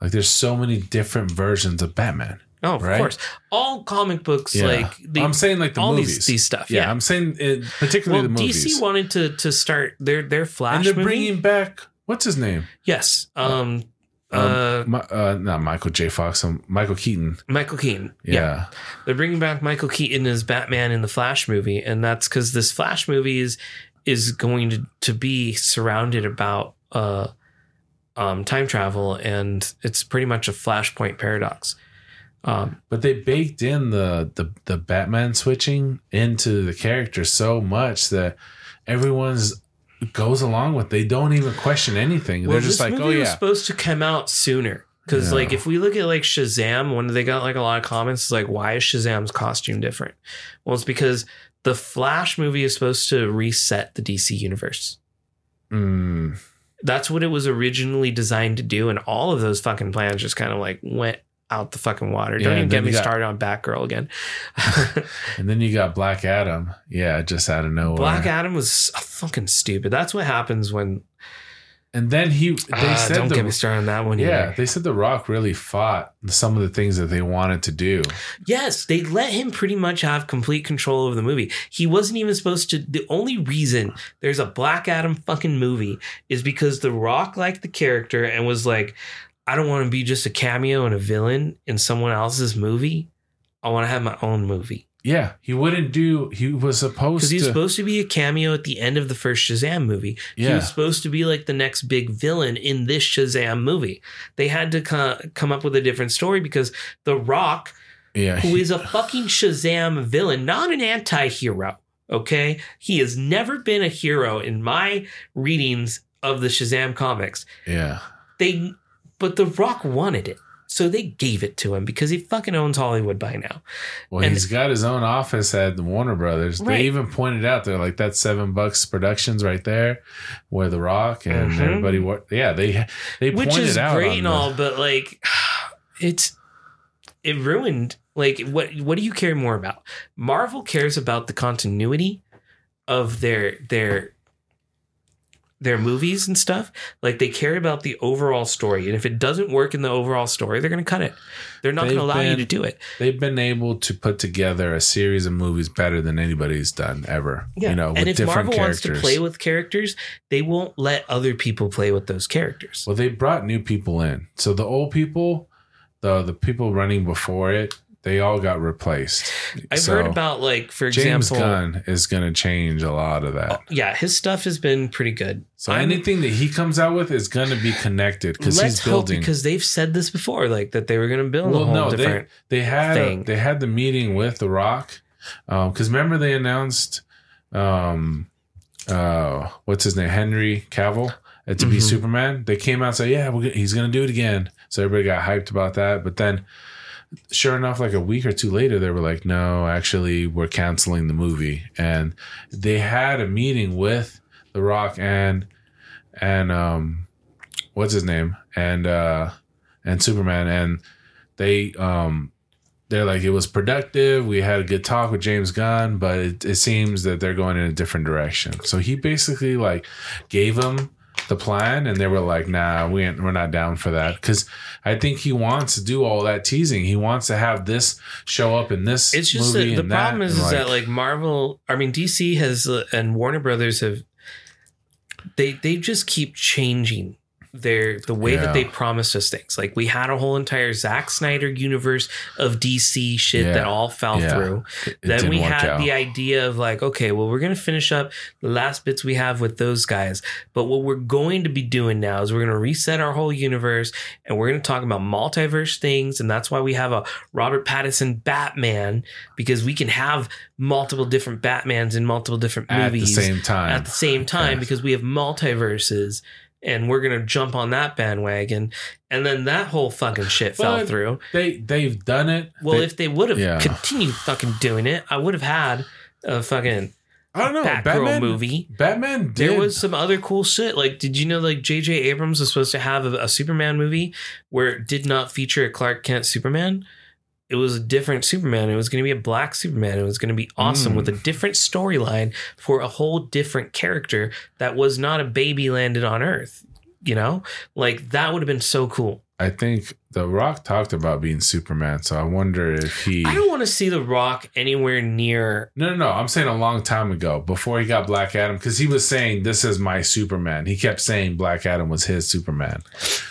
Like there's so many different versions of Batman. Oh, of Right? course, all comic books Yeah. like the, I'm saying like the all movies. these these stuff. yeah, Yeah, I'm saying it, particularly well, the movies. DC wanted to to start their their Flash and they're movie. bringing back what's his name? yes, um, Um, uh, Mi- uh, not Michael J. Fox. Um, Michael Keaton. Michael Keaton. Yeah. yeah. They're bringing back Michael Keaton as Batman in the Flash movie, and that's because this Flash movie is is going to to be surrounded about uh um time travel, and it's pretty much a Flashpoint paradox. Um, But they baked in the, the the Batman switching into the character so much that everyone's goes along with. They don't even question anything. well, They're just like, movie oh was yeah, supposed to come out sooner. Because Yeah. like if we look at like Shazam, when they got like a lot of comments, it's like why is Shazam's costume different? Well, it's because the Flash movie is supposed to reset the DC universe. Mm, that's what it was originally designed to do, and all of those fucking plans just kind of like went out the fucking water. Yeah, Don't even get me got- started on Batgirl again. and then you got Black Adam. Yeah, just out of nowhere. Black Adam was fucking stupid. That's what happens when. And then he they Ah, said don't the, get me started on that one. yeah either. they said the Rock really fought some of the things that they wanted to do. Yes, they let him pretty much have complete control over the movie. He wasn't even supposed to. The only reason there's a Black Adam fucking movie is because The Rock liked the character and was like, I don't want to be just a cameo and a villain in someone else's movie. I want to have my own movie. Yeah, he wouldn't do. He was supposed Because to. he was supposed to be a cameo at the end of the first Shazam movie. He was supposed to be like the next big villain in this Shazam movie. They had to co- come up with a different story because The Rock yeah. who is a fucking Shazam villain, not an anti hero. Okay. He has never been a hero in my readings of the Shazam comics. yeah. They, but The Rock wanted it. So they gave it to him because he fucking owns Hollywood by now. Well, And- he's got his own office at the Warner Brothers. Right. They even pointed out they're like that Seven Bucks Productions right there, where The Rock and Mhm. everybody. Yeah, they they Which pointed is out great and the- all, but like, it's, it ruined. Like, what, what do you care more about? Marvel cares about the continuity of their, their, their movies and stuff like they care about the overall story and if it doesn't work in the overall story they're going to cut it they're not going to allow you to do it They've been able to put together a series of movies better than anybody's done ever. Yeah. You know, with and if marvel wants to play with characters they won't let other people play with those characters well, they brought new people in. So the old people, the the people running before it, they all got replaced. i've So heard about like for James example Gunn is going to change a lot of that. yeah his stuff has been pretty good So I'm- anything that he comes out with is going to be connected because he's building. because they've said this before like that they were going to build a well, whole no, they different they had thing. they had the meeting with The Rock because remember they announced um uh what's his name Henry Cavill to be Mhm. Superman. They came out and said yeah gonna- he's going to do it again. So everybody got hyped about that. But then sure enough, like a week or two later, they were like, "No, actually, we're canceling the movie." And they had a meeting with The Rock and and um, what's his name and uh and Superman, and they um they're like it was productive. We had a good talk with James Gunn, but it, it seems that they're going in a different direction. So he basically like gave them the plan, and they were like, "Nah, we ain't, we're not down for that." Because I think he wants to do all that teasing. He wants to have this show up in this. It's just the problem is, is that like Marvel, I mean DC has uh, and Warner Brothers have they they just keep changing their the way Yeah. that they promised us things. Like we had a whole entire Zack Snyder universe of DC shit Yeah. that all fell Yeah. through. it then we had out. the idea of like, okay, well, we're gonna finish up the last bits we have with those guys. But what we're going to be doing now is we're gonna reset our whole universe and we're gonna talk about multiverse things, and that's why we have a Robert Pattinson Batman because we can have multiple different Batmans in multiple different movies at the same time. at the same time Yes. because we have multiverses. And we're gonna jump on that bandwagon, and then that whole fucking shit fell But- through. they they've done it. Well, They- if they would have Yeah. continued fucking doing it, I would have had a fucking I don't know, Batman movie. Batman did. There was some other cool shit. Like, did you know like J.J. Abrams was supposed to have a, a Superman movie where it did not feature a Clark Kent Superman? It was a different Superman. It was going to be a black Superman. It was going to be awesome Mm. with a different storyline for a whole different character that was not a baby landed on Earth. You know, like that would have been so cool. I think The Rock talked about being Superman, so I wonder if he. I don't want to see The Rock anywhere near No, no, no. I'm saying a long time ago, before he got Black Adam, because he was saying this is my Superman. He kept saying Black Adam was his Superman.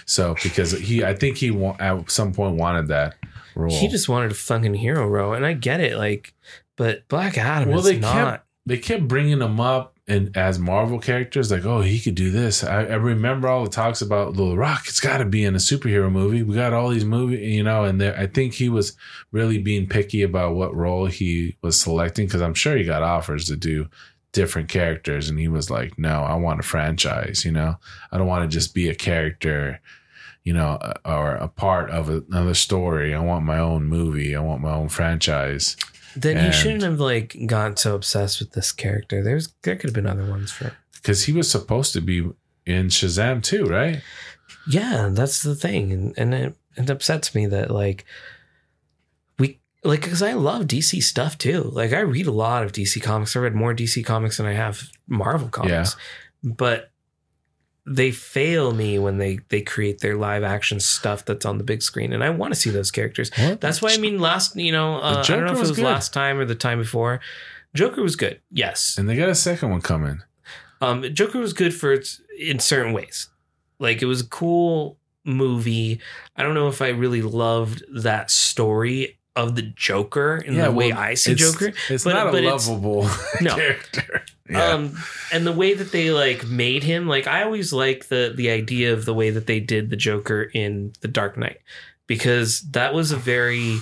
So because he, I think he at some point wanted that role. He just wanted a fucking hero role, and I get it. Like, but Black Adam well, is they not. kept they kept bringing him up and as Marvel characters, like, oh, he could do this. I, I remember all the talks about The Rock. It's got to be in a superhero movie. We got all these movies, you know, and there, I think he was really being picky about what role he was selecting because I'm sure he got offers to do different characters, and he was like, no, I want a franchise. You know, I don't want to just be a character. You know, uh, or a part of another story. I want my own movie. I want my own franchise. Then he And- shouldn't have like gotten so obsessed with this character. There's there could have been other ones for. because he was supposed to be in Shazam too, right? Yeah, that's the thing, and and it, it upsets me that like we like because I love DC stuff too. Like I read a lot of DC comics. I read more DC comics than I have Marvel comics, but they fail me when they they create their live action stuff that's on the big screen, and I want to see those characters. What? That's why I mean, last you know, uh, I don't know if was it was good. last time or the time before. Joker was good, yes. And they got a second one coming. Um, Joker was good for its in certain ways. Like it was a cool movie. I don't know if I really loved that story of the Joker in the way well, I see it's- Joker. It's but- not but a lovable No. character. Yeah. Um, and the way that they like made him, like I always like the the idea of the way that they did the Joker in The Dark Knight because that was a very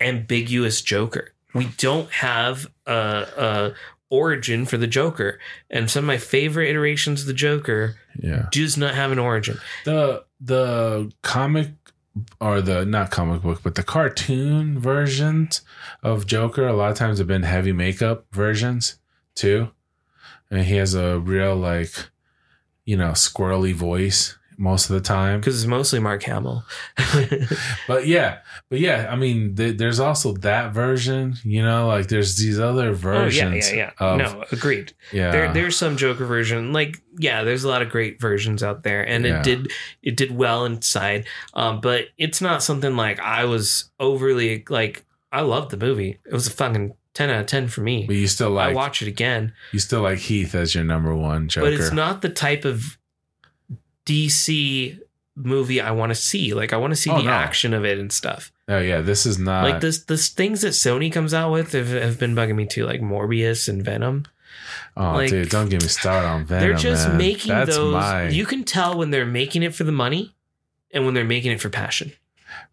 ambiguous Joker. We don't have a, a origin for the Joker, and some of my favorite iterations of the Joker yeah. does not have an origin. The the comic or the not comic book, but the cartoon versions of Joker a lot of times have been heavy makeup versions too. And he has a real like you know, squirrely voice most of the time. because it's mostly Mark Hamill. But yeah, but yeah, I mean, th- there's also that version, you know, like there's these other versions. oh yeah, yeah, yeah. Of, no, agreed. yeah. There, there's some Joker version. Like, yeah, there's a lot of great versions out there, and Yeah. it did it did well inside. Um, but it's not something like I was overly like. I loved the movie. It was a fucking ten out of ten for me. but you still like I watch it again, you still like Heath as your number one Joker. but it's not the type of DC movie I want to see. Like, I want to see Oh, the no. action of it and stuff. oh yeah, this is not like this, this things that Sony comes out with have, have been bugging me too, like Morbius and Venom. Oh like, dude, don't get me started on Venom. they're just man. making That's those. my You can tell when they're making it for the money, and when they're making it for passion.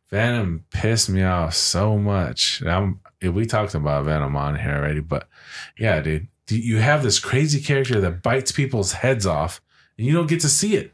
Venom pissed me off so much. I'm, we talked about Venom on here already, but yeah, dude, you have this crazy character that bites people's heads off, and you don't get to see it.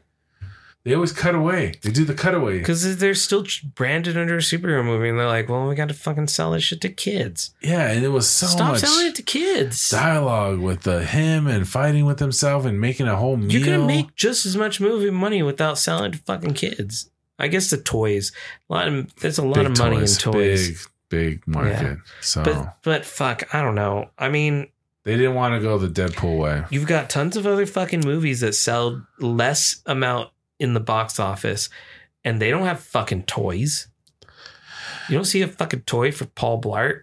They always cut away. They do the cutaway. Because they're still branded under a superhero movie, and they're like, "Well, we got to fucking sell this shit to kids. Yeah, and it was so Stop much selling it to kids. dialogue with the him and fighting with himself and making a whole meal. You can make just as much movie money without selling to fucking kids. I guess the toys. A lot of there's a lot Big of money toys, in toys. Big, big market. So But but fuck, I don't know. I mean, they didn't want to go the Deadpool way. you've got tons of other fucking movies that sell less amount in the box office, and they don't have fucking toys. You don't see a fucking toy for Paul Blart.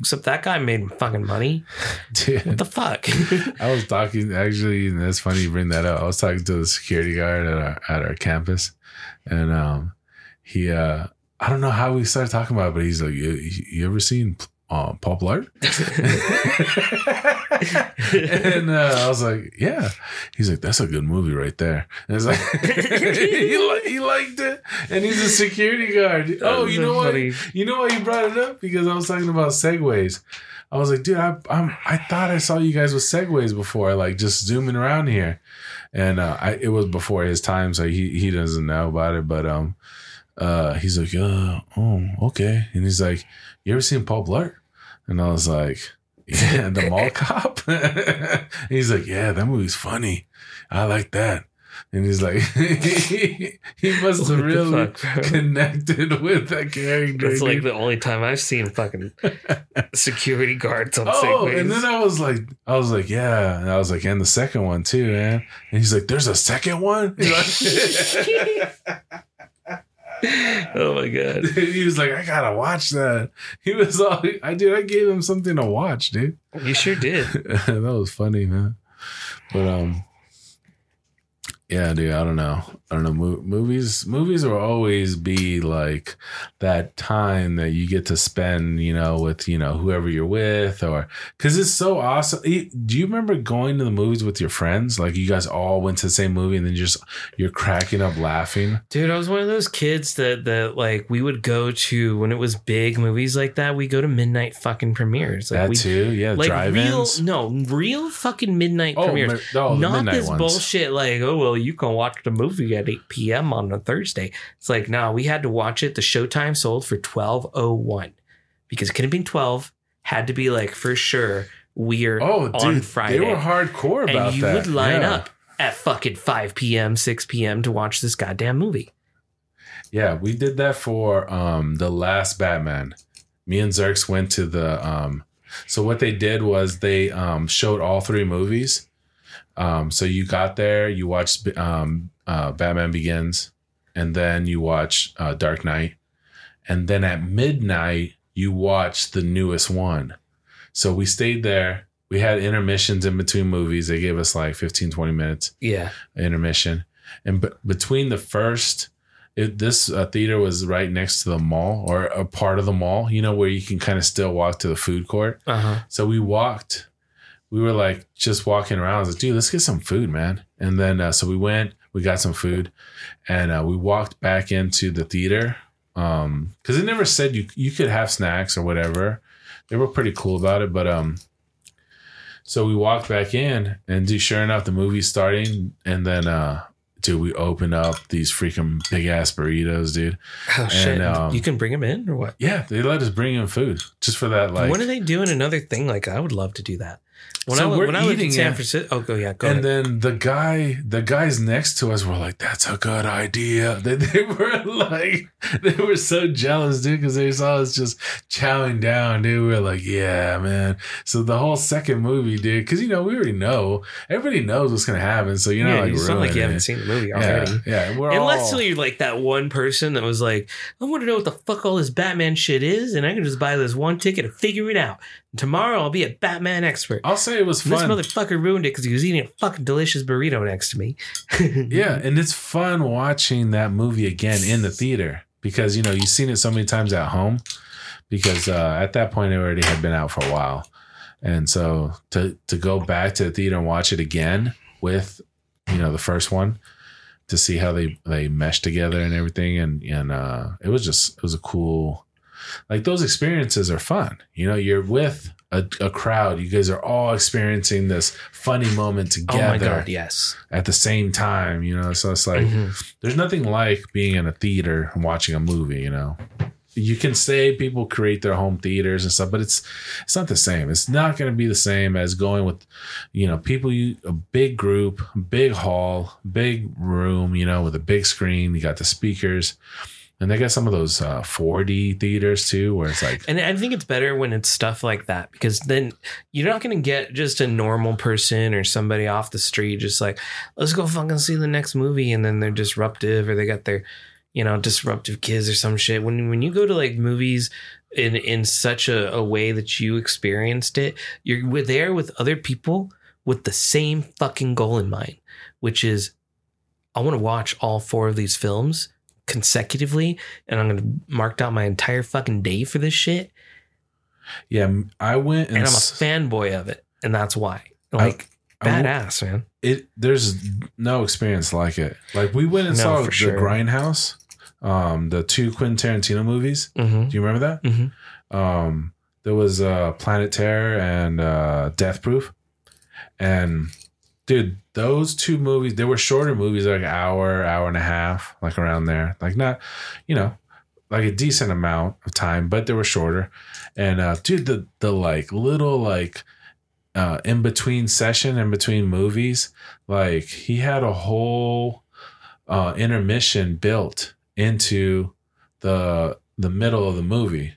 Except that guy made fucking money. Dude. What the fuck? I was talking actually, and that's funny you bring that up. I was talking to the security guard at our at our campus, and um, he uh, I don't know how we started talking about, it, but he's like, "You, you ever seen uh, Paul Blart?" and uh, I was like, "Yeah." He's like, "That's a good movie right there." And it's like he, li- he liked it, and he's a security guard. Oh, you know what? You know why you brought it up? Because I was talking about segways. I was like, dude, I, I'm, I thought I saw you guys with segways before, like just zooming around here. And uh, I, it was before his time, so he, he doesn't know about it. But um, uh, he's like, uh, oh, okay. And he's like, you ever seen Paul Blart? And I was like, yeah, the mall cop. He's like, yeah, that movie's funny. I like that. And he's like, he, must have really connected with that character. That's like the only time I've seen fucking security guards on Oh, segways. and then I was like, I was like, yeah, and I was like, and the second one too, man. And he's like, there's a second one. Oh my god. he was like, I gotta watch that. He was all, I did. I gave him something to watch, dude. You sure did. that was funny, man. But um, yeah, dude. I don't know. I don't know. Movies, movies will always be like that time that you get to spend, you know, with you know whoever you're with, or because it's so awesome. Do you remember going to the movies with your friends? Like you guys all went to the same movie, and then just you're cracking up laughing. Dude, I was one of those kids that that like we would go to when it was big movies like that. We go to midnight fucking premieres. Like that we too, yeah. like real drive-ins. no real fucking midnight Oh, premieres. mi- oh, Not this ones. bullshit like oh well you can watch the movie at eight p.m. on a Thursday. It's like no, we had to watch it. The showtime sold for twelve oh one because it could have been twelve. Had to be like for sure we're Oh, on dude, Friday. they were hardcore about and you that. would line Yeah. up at fucking 5 p.m., 6 p.m. to watch this goddamn movie. Yeah, we did that for um the last Batman. Me and Zerks went to the um so what they did was they um showed all three movies. Um so you got there, you watched um uh Batman Begins and then you watch uh Dark Knight and then at midnight you watched the newest one. So we stayed there. We had intermissions in between movies. They gave us like 15 20 minutes Yeah. intermission. And b- between the first, it, this uh, theater was right next to the mall or a part of the mall, you know, where you can kind of still walk to the food court. Uh huh. So we walked, we were like just walking around. I was like, dude, let's get some food, man. And then, uh, so we went, we got some food and uh, we walked back into the theater. Um, cause it never said you, you could have snacks or whatever. They were pretty cool about it, but, um, so we walked back in and dude, sure enough, the movie's starting. And then, uh, dude, we open up these freaking big ass burritos, dude. Oh, shit. um, you can bring them in or what? Yeah. They let us bring in food just for that. Like, when are they doing another thing like? I would love to do that. When So I we're when I lived in San it. Francisco, oh, go yeah, go and ahead. then the guy, the guys next to us were like, "That's a good idea." They, they were like, they were so jealous, dude, because they saw us just chowing down, dude. We were like, "Yeah, man." So the whole second movie, dude, because you know we already know, everybody knows what's gonna happen. So you're yeah, not like it's not like you haven't seen the movie Yeah, already. yeah. We're Unless all, you're like that one person that was like, I want to know what the fuck all this Batman shit is, and I can just buy this one ticket and figure it out. Tomorrow I'll be a Batman expert. I'll say it was And this motherfucker ruined it because he was eating a fucking delicious burrito next to me. Yeah, and it's fun watching that movie again in the theater because you know you've seen it so many times at home. Because uh, at that point, it already had been out for a while, and so to to go back to the theater and watch it again with you know the first one to see how they they mesh together and everything, and and uh, it was just it was a cool like those experiences are fun. You know, you're with a, a crowd. You guys are all experiencing this funny moment together. Oh my god, yes. at the same time, you know. So it's like Mhm. there's nothing like being in a theater and watching a movie, you know. You can say people create their home theaters and stuff, but it's it's not the same. It's not going to be the same as going with, you know, people. You a big group, big hall, big room, you know, with a big screen. You got the speakers, and they got some of those uh, 4D theaters too, where it's like And I think it's better when it's stuff like that because then you're not going to get just a normal person or somebody off the street just like, let's go fucking see the next movie. And then they're disruptive or they got their, you know, disruptive kids or some shit. When, when you go to like movies in, in such a, a way that you experienced it, you're there with other people with the same fucking goal in mind, which is I want to watch all four of these films consecutively and I'm to mark out my entire fucking day for this shit yeah. I went and, and I'm a fanboy of it, and that's why. Like I went- badass, man. it there's no experience like it. Like we went and No, saw the sure. Grindhouse, um, the two Quentin Tarantino movies. hmm Do you remember that? Mhm. Um, there was uh, Planet Terror and uh, Death Proof, and dude, those two movies they were shorter movies, like hour, hour and a half, like around there. Like not, you know, like a decent amount of time, but they were shorter. And uh, dude, the the like little like uh, in between session, in between movies, like he had a whole uh, intermission built into the the middle of the movie.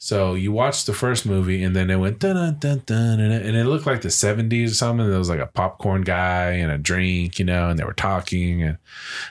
So you watched the first movie and then it went dun dun dun dun and it, and it looked like the 70s or something. There was like a popcorn guy and a drink, you know, and they were talking and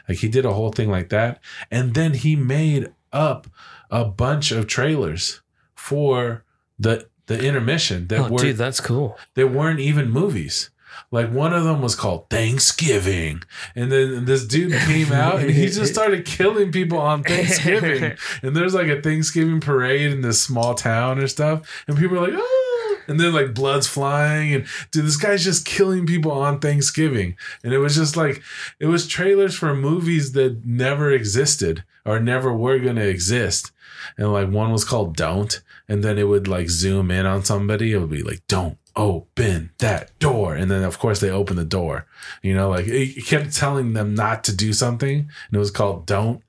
like he did a whole thing like that. And then he made up a bunch of trailers for the the intermission that Oh, were dude, that's cool. they weren't even movies. Like one of them was called Thanksgiving, and then this dude came out and he just started killing people on Thanksgiving. and there's like a Thanksgiving parade in this small town or stuff, and people are like, oh, and then like blood's flying, and dude, this guy's just killing people on Thanksgiving, and it was just like it was trailers for movies that never existed or never were gonna exist, and like one was called Don't, and then it would like zoom in on somebody, it would be like Don't open that door. And then of course they open the door. You know like it kept telling them not to do something and it was called don't.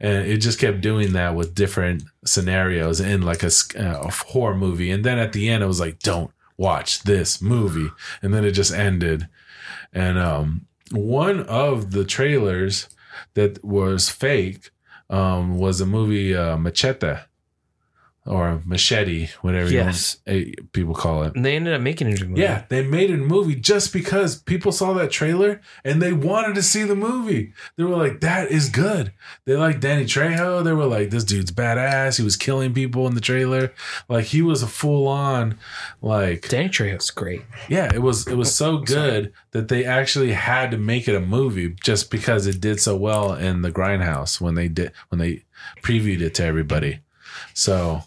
And it just kept doing that with different scenarios in like a, uh, a horror movie. And then at the end it was like don't watch this movie. And then it just ended. And um one of the trailers that was fake um was a movie uh, machete or a machete whatever you Yes. want, eh, people call it And they ended up making it a movie. yeah, they made a movie just because people saw that trailer and they wanted to see the movie. They were like, that is good. They like Danny Trejo. They were like, this dude's badass. He was killing people in the trailer. Like he was a full on, like, Danny Trejo's great. yeah, it was it was so good that they actually had to make it a movie just because it did so well in the grindhouse when they did when they previewed it to everybody. So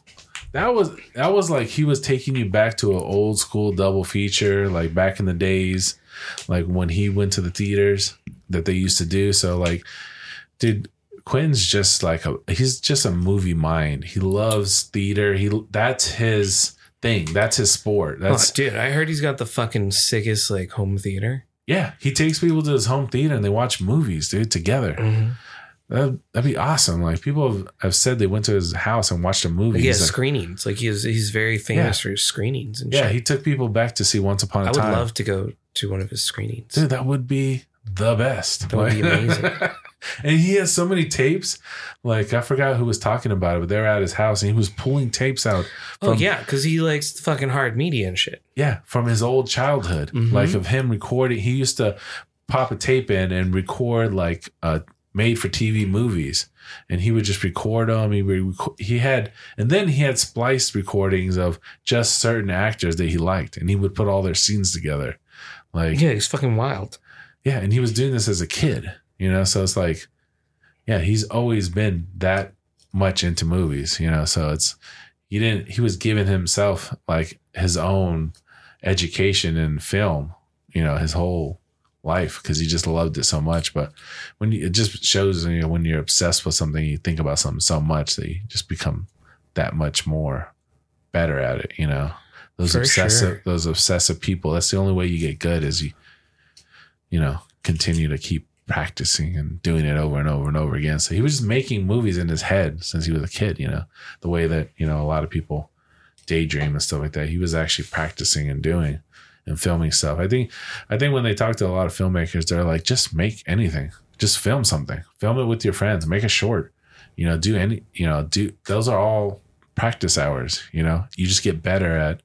that was that was like he was taking you back to an old school double feature, like back in the days, like when he went to the theaters that they used to do. So like, dude, Quentin's just like a he's just a movie mind. He loves theater. He that's his thing. That's his sport. That's oh, dude, I heard he's got the fucking sickest like home theater. yeah. He takes people to his home theater and they watch movies, dude, together. Mm-hmm. That, that'd be awesome. Like people have, have said they went to his house and watched a movie. He has like, screenings. Like he's he's very famous for his screenings and yeah, shit. he took people back to see Once Upon a I Time. I would love to go to one of his screenings. Dude, that would be the best. That would be amazing. and he has so many tapes. Like I forgot who was talking about it, but they were at his house and he was pulling tapes out. oh yeah, because he likes fucking hard media and shit. yeah, from his old childhood, Mhm. like of him recording. He used to pop a tape in and record like uh, made for TV movies, and he would just record them. He would, he had, and then he had spliced recordings of just certain actors that he liked, and he would put all their scenes together. Like Yeah, he's fucking wild. yeah, and he was doing this as a kid, you know. So it's like, yeah, he's always been that much into movies, you know. So it's he didn't. He was giving himself like his own education in film, you know, his whole life because he just loved it so much. But when you, it just shows, you know, when you're obsessed with something, you think about something so much that you just become that much more better at it, you know. those For obsessive sure. those obsessive people. That's the only way you get good is you you know, continue to keep practicing and doing it over and over and over again. So he was just making movies in his head since he was a kid, you know, the way that, you know, a lot of people daydream and stuff like that. He was actually practicing and doing and filming stuff. I think I think when they talk to a lot of filmmakers, they're like, just make anything. Just film something. Film it with your friends. Make a short. You know, do any you know, do those are all practice hours, you know. You just get better at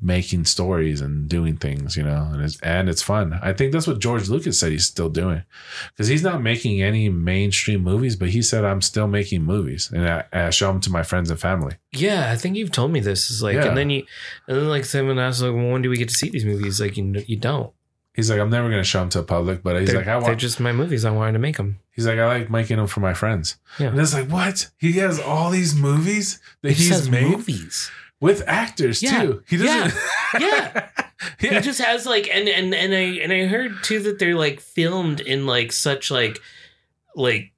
making stories and doing things, you know, and it's and it's fun. I think that's what George Lucas said he's still doing, because he's not making any mainstream movies, but he said I'm still making movies, and I, I show them to my friends and family. Yeah, I think you've told me this. Is like, Yeah. and then you, and then like someone asked, like, well, when do we get to see these movies? Like, you, you don't. He's like, I'm never gonna show them to the public, but he's they're, like, I want. they're just my movies. I wanted to make them. He's like, I like making them for my friends, Yeah. and it's like, what? He has all these movies that He he's made movies. With actors Yeah. too. He doesn't. Yeah. yeah. He just has like, and and and I and I heard too that they're like filmed in like such like, like.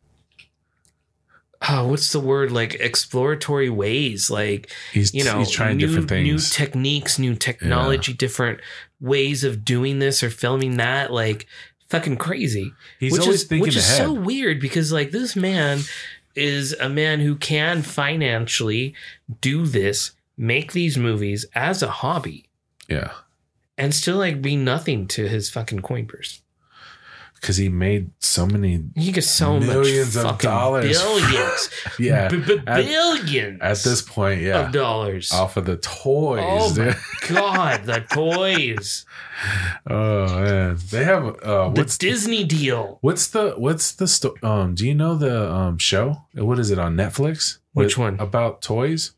Oh, what's the word? Like exploratory ways, like he's you know, he's trying new, different things. new techniques, new technology, different ways of doing this or filming that. Like fucking crazy. he's which always is, thinking which is so weird because like this man is a man who can financially do this, make these movies as a hobby, yeah, and still like be nothing to his fucking coin purse. because he made so many. He gets so Millions much of dollars. billions, Yeah, B- b- billions at this point, yeah, of dollars. off of the toys. Oh my god, the toys, Oh man, they have. Uh, the what's Disney deal. what's the what's the sto- um? Do you know the um show? What is it on Netflix? Which one? about toys?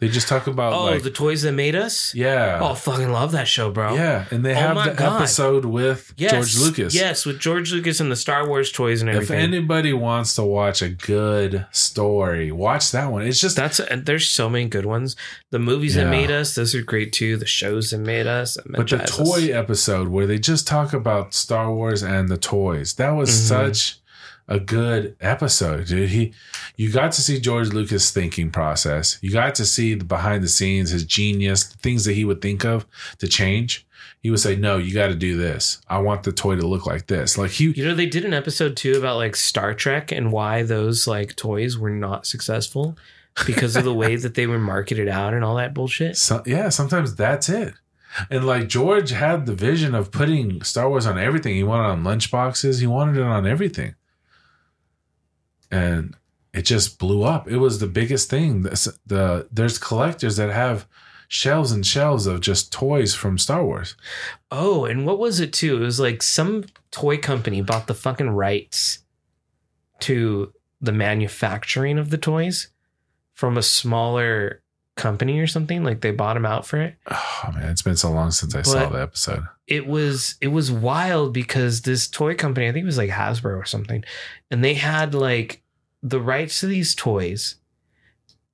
They just talk about Oh, like the toys that made us. yeah, Oh, fucking love that show, bro. yeah, and they Oh have the God. episode with Yes, George Lucas. Yes, with George Lucas and the Star Wars toys and everything. If anybody wants to watch a good story, watch that one. It's just That's and there's so many good ones. The movies Yeah. that made us, those are great too. The shows that made us, that But the energized us. toy episode where they just talk about Star Wars and the toys, that was Mhm. such a good episode, dude. He, you got to see George Lucas' thinking process. You got to see the behind the scenes, his genius, the things that he would think of to change. He would say, "No, you got to do this. I want the toy to look like this." Like he, You know, they did an episode too about like Star Trek and why those like toys were not successful because of the way that they were marketed out and all that bullshit. so, yeah, sometimes that's it. And like George had the vision of putting Star Wars on everything. He wanted it on lunchboxes. He wanted it on everything. And it just blew up. It was the biggest thing. The, the there's collectors that have shelves and shelves of just toys from Star Wars. Oh, and what was it too? It was like some toy company bought the fucking rights to the manufacturing of the toys from a smaller company or something. Like they bought them out for it. Oh man, it's been so long since I saw But- the episode. it was it was wild because this toy company, I think it was like Hasbro or something, and they had like the rights to these toys.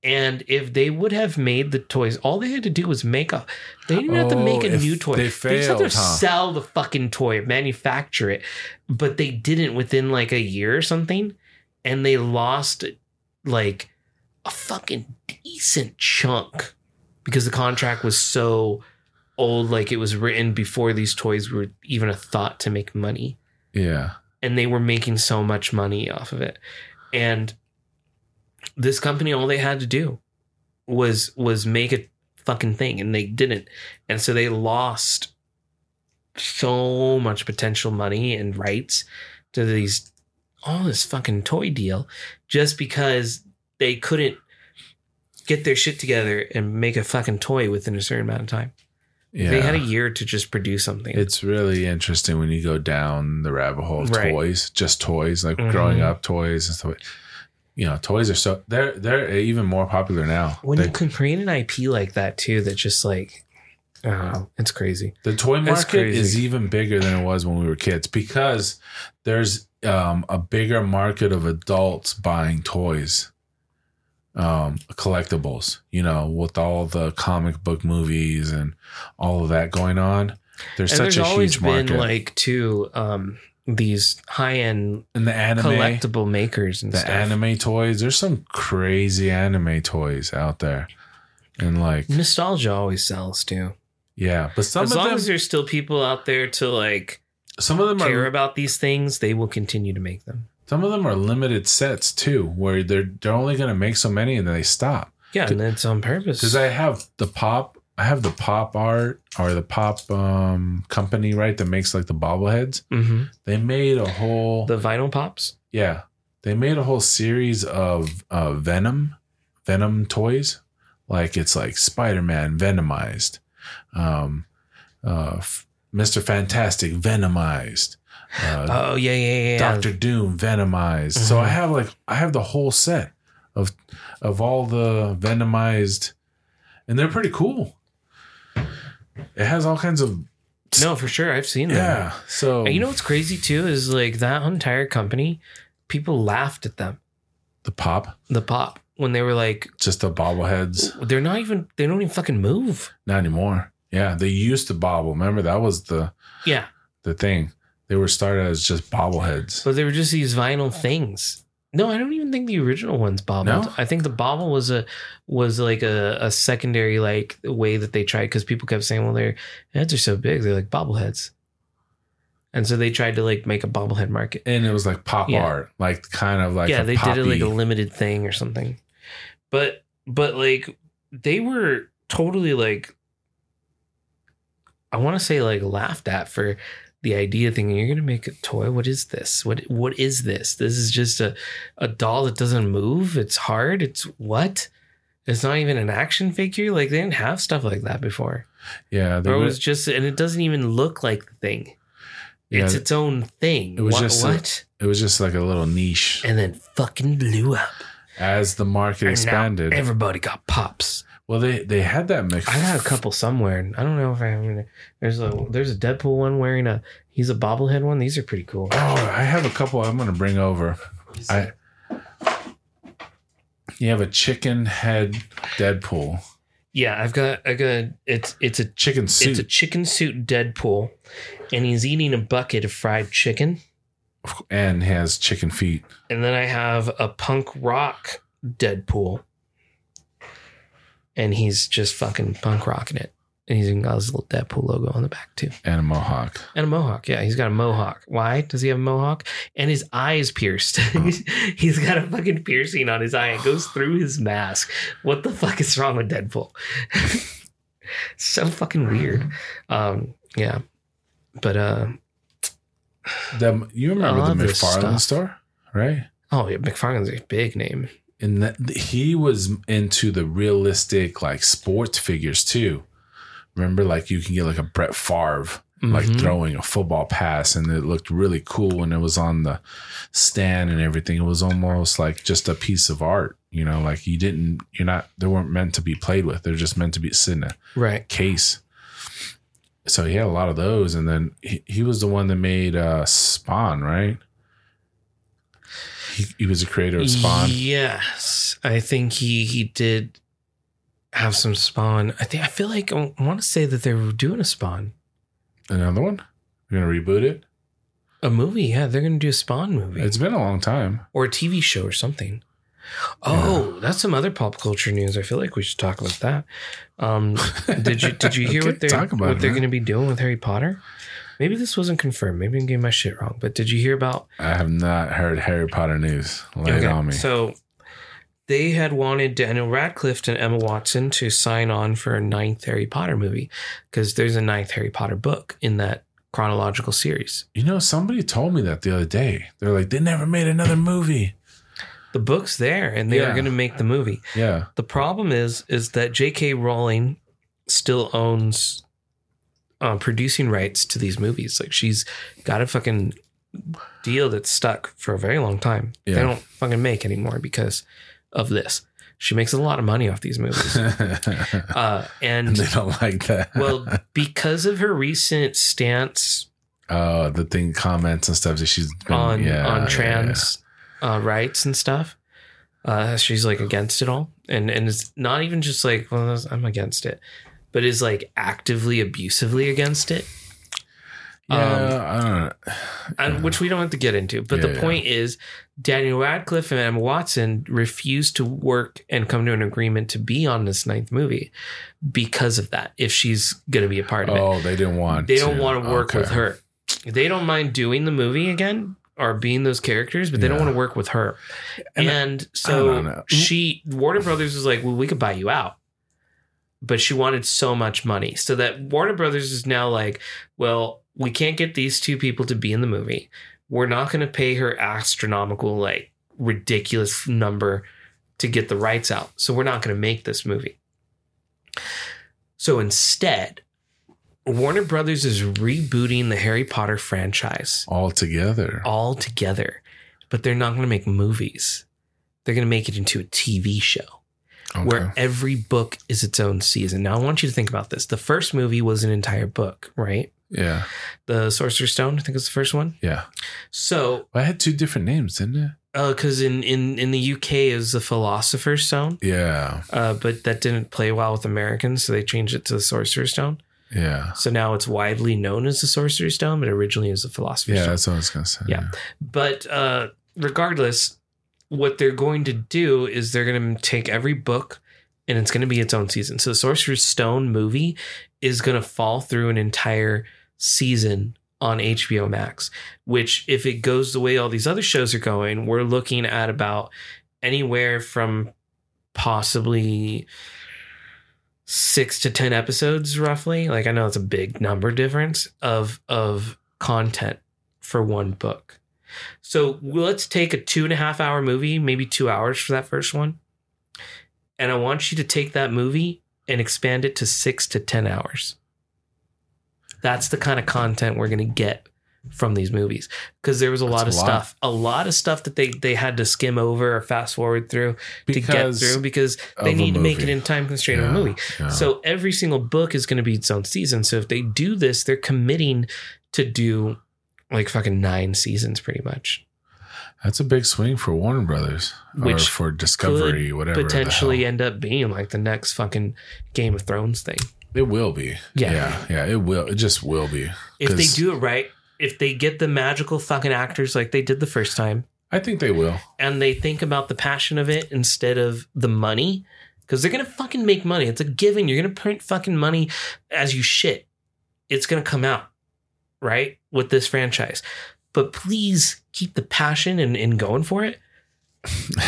And if they would have made the toys, all they had to do was make a. They didn't have to Oh, make a new toy. they just had to huh? sell the fucking toy, manufacture it, but they didn't within like a year or something, and they lost like a fucking decent chunk because the contract was so old like it was written before these toys were even a thought to make money. Yeah. and they were making so much money off of it. And this company all they had to do was was make a fucking thing and they didn't. And so they lost so much potential money and rights to these all this fucking toy deal just because they couldn't get their shit together and make a fucking toy within a certain amount of time Yeah. they had a year to just produce something It's really interesting when you go down the rabbit hole of Right. toys, just toys, like Mhm. growing up toys and stuff. You know, toys are so they're they're even more popular now. when They- you can create an ip like that too that just like oh it's crazy the toy market is even bigger than it was when we were kids because there's um, a bigger market of adults buying toys, um, collectibles. You know, with all the comic book movies and all of that going on. There's and such there's a always huge been market. like too um these high-end and the anime, collectible makers and the stuff anime toys. There's some crazy anime toys out there. and like Nostalgia always sells too. yeah. But some as of long them, as there's still people out there to like some of them care are about these things, they will continue to make them. Some of them are limited sets too, where they're they're only going to make so many and then they stop. Yeah, and it's on purpose. Because I have the pop, I have the pop art or the pop um company right that makes like the bobbleheads. hmm They made a whole The vinyl pops. Yeah. They made a whole series of uh, Venom, Venom toys. Like it's like Spider Man Venomized, um, uh, Mr. Fantastic Venomized, uh, Oh yeah, yeah, yeah. Doctor Doom Venomized. So Mhm. I have like I have the whole set of of all the Venomized, and they're pretty cool. It has all kinds of No, for sure. I've seen them. yeah. So And you know what's crazy too is like that entire company, people laughed at them. the pop, The pop when they were like, just the bobbleheads. they're not even, they don't even fucking move. Not anymore. Yeah, they used to bobble. Remember that was the Yeah, the thing. They were started as just bobbleheads. but they were just these vinyl things. No, I don't even think the original ones bobbled. No? I think the bobble was a was like a, a secondary like way that they tried because people kept saying, well, their heads are so big, they're like bobbleheads, and so they tried to like make a bobblehead market. And it was like pop Yeah. art, like kind of like yeah, they did it like a limited thing or something. But but like they were totally like I want to say like laughed at for the idea thinking you're gonna make a toy. What is this? What what is this? This is just a, a doll that doesn't move. It's hard. It's what? It's not even an action figure. Like they didn't have stuff like that before. yeah. It was just and it doesn't even look like the thing. It's Yeah, its own thing. it was what, just a- what? it was just like a little niche. and then fucking blew up. As the market And expanded, everybody got pops. well, they they had that mix. I got a couple somewhere. I don't know if I have. any- There's a there's a Deadpool one wearing a he's a bobblehead one. These are pretty cool. Oh, I have a couple. I'm gonna bring over. I. You have a chicken head Deadpool, Yeah, I've got I got it's it's a chicken suit, it's a chicken suit Deadpool, and he's eating a bucket of fried chicken. And has chicken feet. And then I have a punk rock Deadpool, and he's just fucking punk rocking it. And he's even got his little Deadpool logo on the back too. and a mohawk. And a mohawk. Yeah, he's got a mohawk. Why does he have a mohawk? And his eye is pierced. he's got a fucking piercing on his eye. It goes through his mask. What the fuck is wrong with Deadpool? so fucking weird. Um, yeah. But uh The, you remember the McFarlane store, right? oh yeah, McFarlane's a big name. and that he was into the realistic like sports figures too. Remember, like you can get like a Brett Favre like Mhm. throwing a football pass, and it looked really cool when it was on the stand and everything. It was almost like just a piece of art, you know. Like you didn't, you're not, they weren't meant to be played with. They're just meant to be sitting in a Right. case. So he had a lot of those, and then he, he was the one that made uh, Spawn, right? He, he was the creator of Spawn. Yes. I think he he did have some spawn. I think I feel like I want to say that they were doing a spawn. Another one? You're gonna reboot it? A movie, yeah, they're gonna do a Spawn movie It's been a long time. or a TV show or something. Oh, that's some other pop culture news. I feel like we should talk about that. Um, did you did you hear Okay, what they're what it, they're going to be doing with Harry Potter? Maybe this wasn't confirmed. Maybe I'm getting my shit wrong. But did you hear about? I have not heard Harry Potter news. Lay it on me. So they had wanted Daniel Radcliffe and Emma Watson to sign on for a ninth Harry Potter movie because there's a ninth Harry Potter book in that chronological series. you know, somebody told me that the other day. They're like, they never made another movie. The book's there, and they are Yeah. going to make the movie. Yeah. The problem is, is that J.K. Rowling still owns uh, producing rights to these movies. Like she's got a fucking deal that's stuck for a very long time. They don't fucking make anymore because of this. She makes a lot of money off these movies, uh, and and they don't like that. well, because of her recent stance oh, the thing, comments and stuff that she's been on yeah, on yeah, trans Uh, rights and stuff. Uh, she's like against it all, and and it's not even just like well, I'm against it, but is like actively abusively against it. Yeah, Um, I don't know. and, which we don't have to get into. But Yeah, the yeah. point is, Daniel Radcliffe and Emma Watson refused to work and come to an agreement to be on this ninth movie because of that. If she's going to be a part of it, Oh, they didn't want. they don't want to work with her. They don't mind doing the movie again or being those characters, but they don't want to work with her. And And, I so don't she Warner Brothers was like, "Well, we could buy you out." But she wanted so much money. So that Warner Brothers is now like, "Well, we can't get these two people to be in the movie. We're not going to pay her astronomical like ridiculous number to get the rights out. So we're not going to make this movie." So instead, Warner Brothers is rebooting the Harry Potter franchise all together. all together, but they're not going to make movies. They're going to make it into a TV show Okay. where every book is its own season. Now, I want you to think about this. The first movie was an entire book, right? yeah, The Sorcerer's Stone, I think was the first one. yeah. So, Well, I had two different names, didn't it? because in, in, in the UK is the Philosopher's Stone, Yeah, uh, but that didn't play well with Americans, so they changed it to the Sorcerer's Stone. Yeah, So now it's widely known as the Sorcerer's Stone, but originally was the Philosopher's yeah. Stone. That's what I was gonna say. Yeah. But uh, regardless, what they're going to do is they're going to take every book and it's going to be its own season. So the Sorcerer's Stone movie is going to fall through an entire season on HBO Max, which if it goes the way all these other shows are going, we're looking at about anywhere from possibly six to 10 episodes roughly. Like I know it's a big number difference of, of content for one book. So let's take a two and a half hour movie, maybe two hours for that first one. And I want you to take that movie and expand it to six to 10 hours. That's the kind of content we're going to get from these movies because there was a lot of a lot. stuff, a lot of stuff that they they had to skim over or fast forward through to get through because they need to make it in time constraint of a movie. yeah. So every single book is going to be its own season. So if they do this, they're committing to do like fucking nine seasons pretty much. that's a big swing for Warner Brothers, or Which for Discovery, whatever. Potentially end up being like the next fucking Game of Thrones thing. it will be. Yeah. yeah, yeah. It will. It just will be. If they do it right, if they get the magical fucking actors like they did the first time I think they will. and they think about the passion of it instead of the money, because they're gonna fucking make money. It's a given. You're gonna print fucking money as you shit. It's gonna come out, right? With this franchise. But please keep the passion and, and going for it.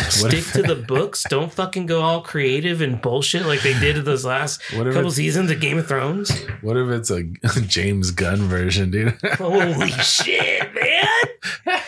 Stick to the books. Don't fucking go all creative and bullshit like they did in those last couple seasons of Game of Thrones. what if it's a James Gunn version, dude? Holy shit, man!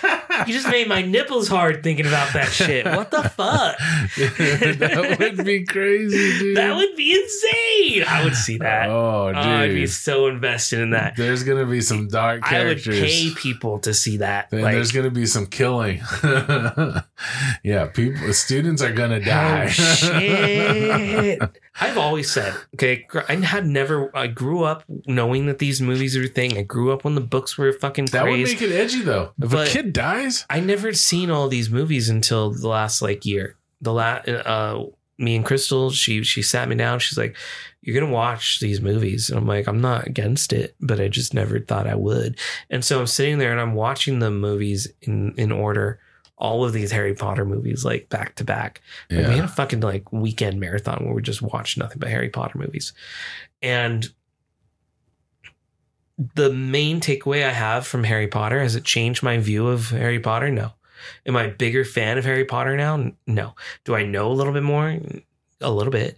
You just made my nipples hard thinking about that shit. What the fuck? that would be crazy, dude. That would be insane. I would see that. Oh, Oh, dude. I'd be so invested in that. There's gonna be some dark I would pay people to see that. Like, there's gonna be some killing. yeah, people, students are gonna die. oh shit! I've always said, okay, I had never. I grew up knowing that these movies are a thing. I grew up when the books were fucking that would make it edgy, though. If But- a kid dies, I never seen all these movies until the last like year. The last, uh, me and Crystal, she she sat me down. She's like, "You're gonna watch these movies," and I'm like, "I'm not against it, but I just never thought I would." And so I'm sitting there and I'm watching the movies in in order. All of these Harry Potter movies, like back to back. Like, yeah, we had a fucking like weekend marathon where we just watched nothing but Harry Potter movies. And the main takeaway I have from Harry Potter has it changed my view of Harry Potter? No. Am I a bigger fan of Harry Potter now? No. Do I know a little bit more? A little bit.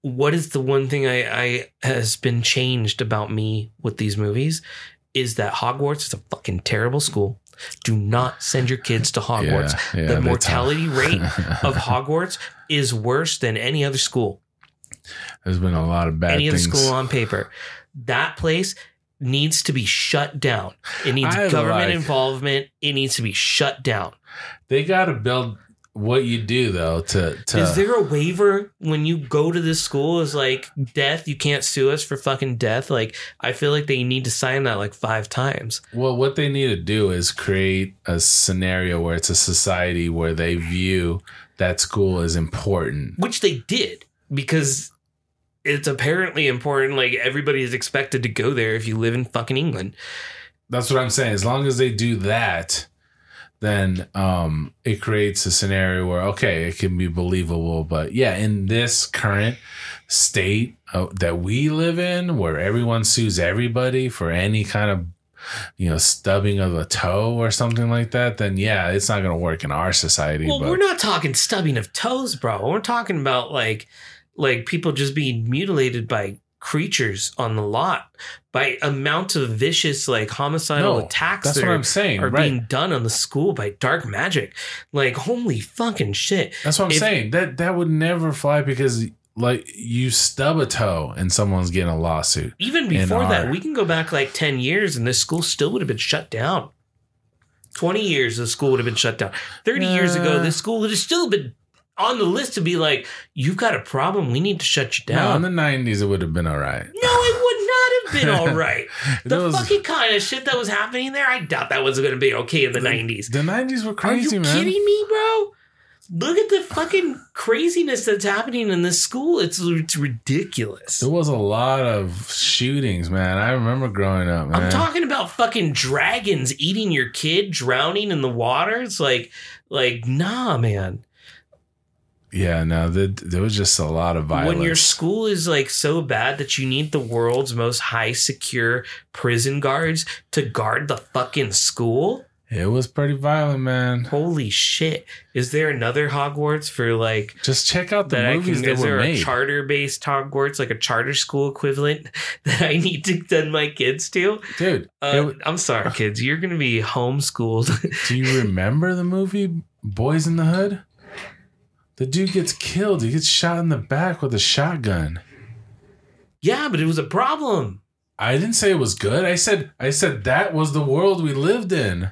What is the one thing I, I has been changed about me with these movies is that Hogwarts is a fucking terrible school. Do not send your kids to Hogwarts Yeah, yeah, the mortality rate of Hogwarts is worse than any other school, There's been a lot of bad any things. other school on paper. That place needs to be shut down. It needs I government like- involvement. It needs to be shut down. they got to build what you do though to to. Is there a waiver when you go to this school? Is like death? You can't sue us for fucking death. Like I feel like they need to sign that like five times. Well, what they need to do is create a scenario where it's a society where they view that school as important. which they did because it's apparently important. Like everybody is expected to go there if you live in fucking England. That's what I'm saying. As long as they do that, then um, it creates a scenario where okay, it can be believable. But yeah, in this current state uh, that we live in, where everyone sues everybody for any kind of you know stubbing of a toe or something like that, then yeah, it's not going to work in our society. Well, but we're not talking stubbing of toes, bro. We're talking about like like people just being mutilated by creatures on the lot by amount of vicious like homicidal No, attacks that's that what are, I'm saying, are right. being done on the school by dark magic like holy fucking shit That's what I'm If- saying. That that would never fly because like you stub a toe and someone's getting a lawsuit. even before that we can go back like 10 years and this school still would have been shut down 20 years the school would have been shut down 30 years ago Uh. this school would have still been on the list to be like you've got a problem we need to shut you down in the '90s, it would have been all right. No, it would not have been all right. The was- fucking kind of shit that was happening there, I doubt that was going to be okay in the 90s. The '90s were crazy. Are you man. kidding me, bro? Look at the fucking craziness that's happening in this school. It's, it's ridiculous. There was a lot of shootings, man. I remember growing up, man. I'm talking about fucking dragons eating your kid, drowning in the water. It's like, like, nah, man. Yeah, no, the, there was just a lot of violence. When your school is like so bad that you need the world's most high secure prison guards to guard the fucking school. it was pretty violent, man. Holy shit! Is there another Hogwarts for like Just check out the that I movies can? that Is were there a charter based Hogwarts, like a charter school equivalent that I need to send my kids to? Dude, Uh, I'm sorry, kids. You're gonna be homeschooled. do you remember the movie Boys in the Hood? The dude gets killed. He gets shot in the back with a shotgun. yeah, but it was a problem. I didn't say it was good. I said I said that was the world we lived in.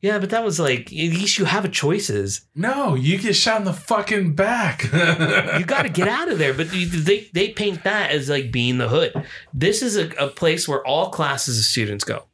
Yeah, but that was like at least you have a choices. No, you get shot in the fucking back. You got to get out of there. But they they paint that as like being the hood. This is a, a place where all classes of students go.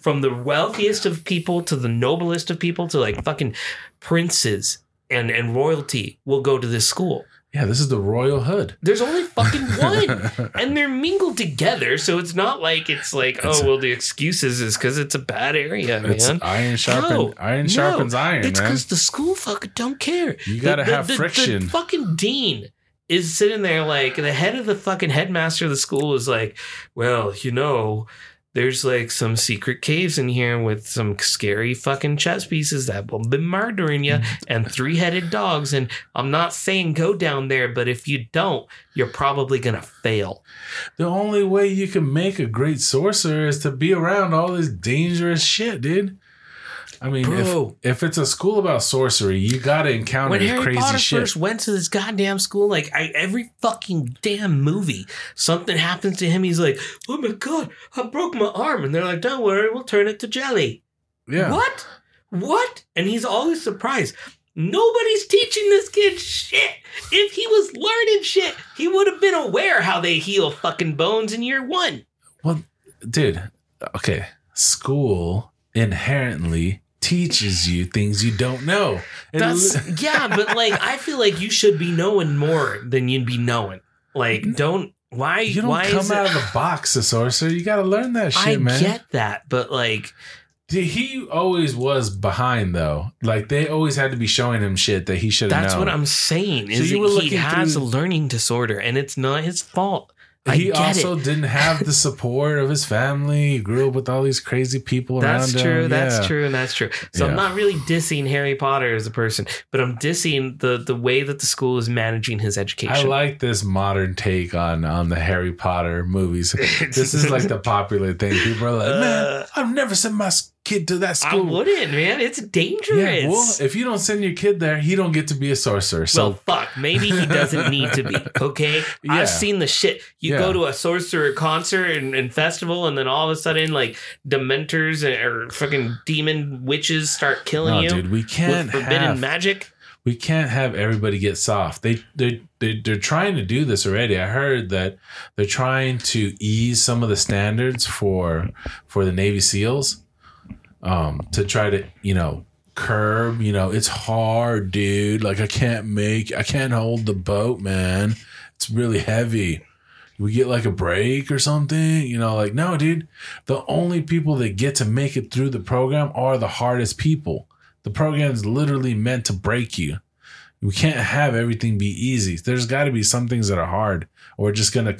From the wealthiest of people to the noblest of people to like fucking princes and and royalty will go to this school. Yeah, this is the Royal Hood. There's only fucking one, and they're mingled together. So it's not like it's like It's oh well, the excuses is because it's a bad area, It's man. iron sharpen No, iron no, sharpens iron, It's because the school fucking don't care. You gotta The- the- have the- friction. The fucking dean is sitting there like the head of the fucking headmaster of the school is like, well, you know, there's like some secret caves in here with some scary fucking chess pieces that will be murdering you mm-hmm. and three headed dogs. And I'm not saying go down there, but if you don't, you're probably gonna fail. The only way you can make a great sorcerer is to be around all this dangerous shit, dude. I mean, Bro. if if it's a school about sorcery, you got to encounter when Harry crazy Potter shit. first went to this goddamn school, like I, every fucking damn movie, something happens to him. He's like, "Oh my god, I broke my arm," and they're like, "Don't worry, we'll turn it to jelly." yeah, What? What? And he's always surprised. Nobody's teaching this kid shit. If he was learning shit, he would have been aware how they heal fucking bones in year one. Well, dude, okay. School inherently teaches you things you don't know. It That's yeah, but like I feel like you should be knowing more than you'd be knowing. Like, don't why you don't why come out it, of the box a sorcerer. You got to learn that shit, I man. get that, but like he always was behind though. Like they always had to be showing him shit that he should have known. that's what I'm saying. So Is you were he has through- a learning disorder, and it's not his fault. He also it. didn't have the support of his family. He grew up with all these crazy people That's around true. him. That's Yeah. true. And that's true. So Yeah. I'm not really dissing Harry Potter as a person, but I'm dissing the the way that the school is managing his education. I like this modern take on on the Harry Potter movies. this is like the popular thing. People are like, "Man, Uh, I've never seen my kid to that school. I wouldn't, man. It's dangerous. Yeah, well, if you don't send your kid there, he don't get to be a sorcerer. So well, fuck. Maybe he doesn't need to be. Okay, Yeah. I've seen the shit. You Yeah. go to a sorcerer concert and, and festival, and then all of a sudden, like dementors or fucking demon witches start killing no, you dude, we can't forbidden have, magic. we can't have everybody get soft. They they they they're trying to do this already. I heard that they're trying to ease some of the standards for for the Navy SEALs, um, to try to you know curb. You know, it's hard, dude. Like I can't make, I can't hold the boat, man. It's really heavy. we get like a break or something. You know, like no, dude. The only people that get to make it through the program are the hardest people. The program is literally meant to break you. We can't have everything be easy. There's got to be some things that are hard. Or we're just gonna.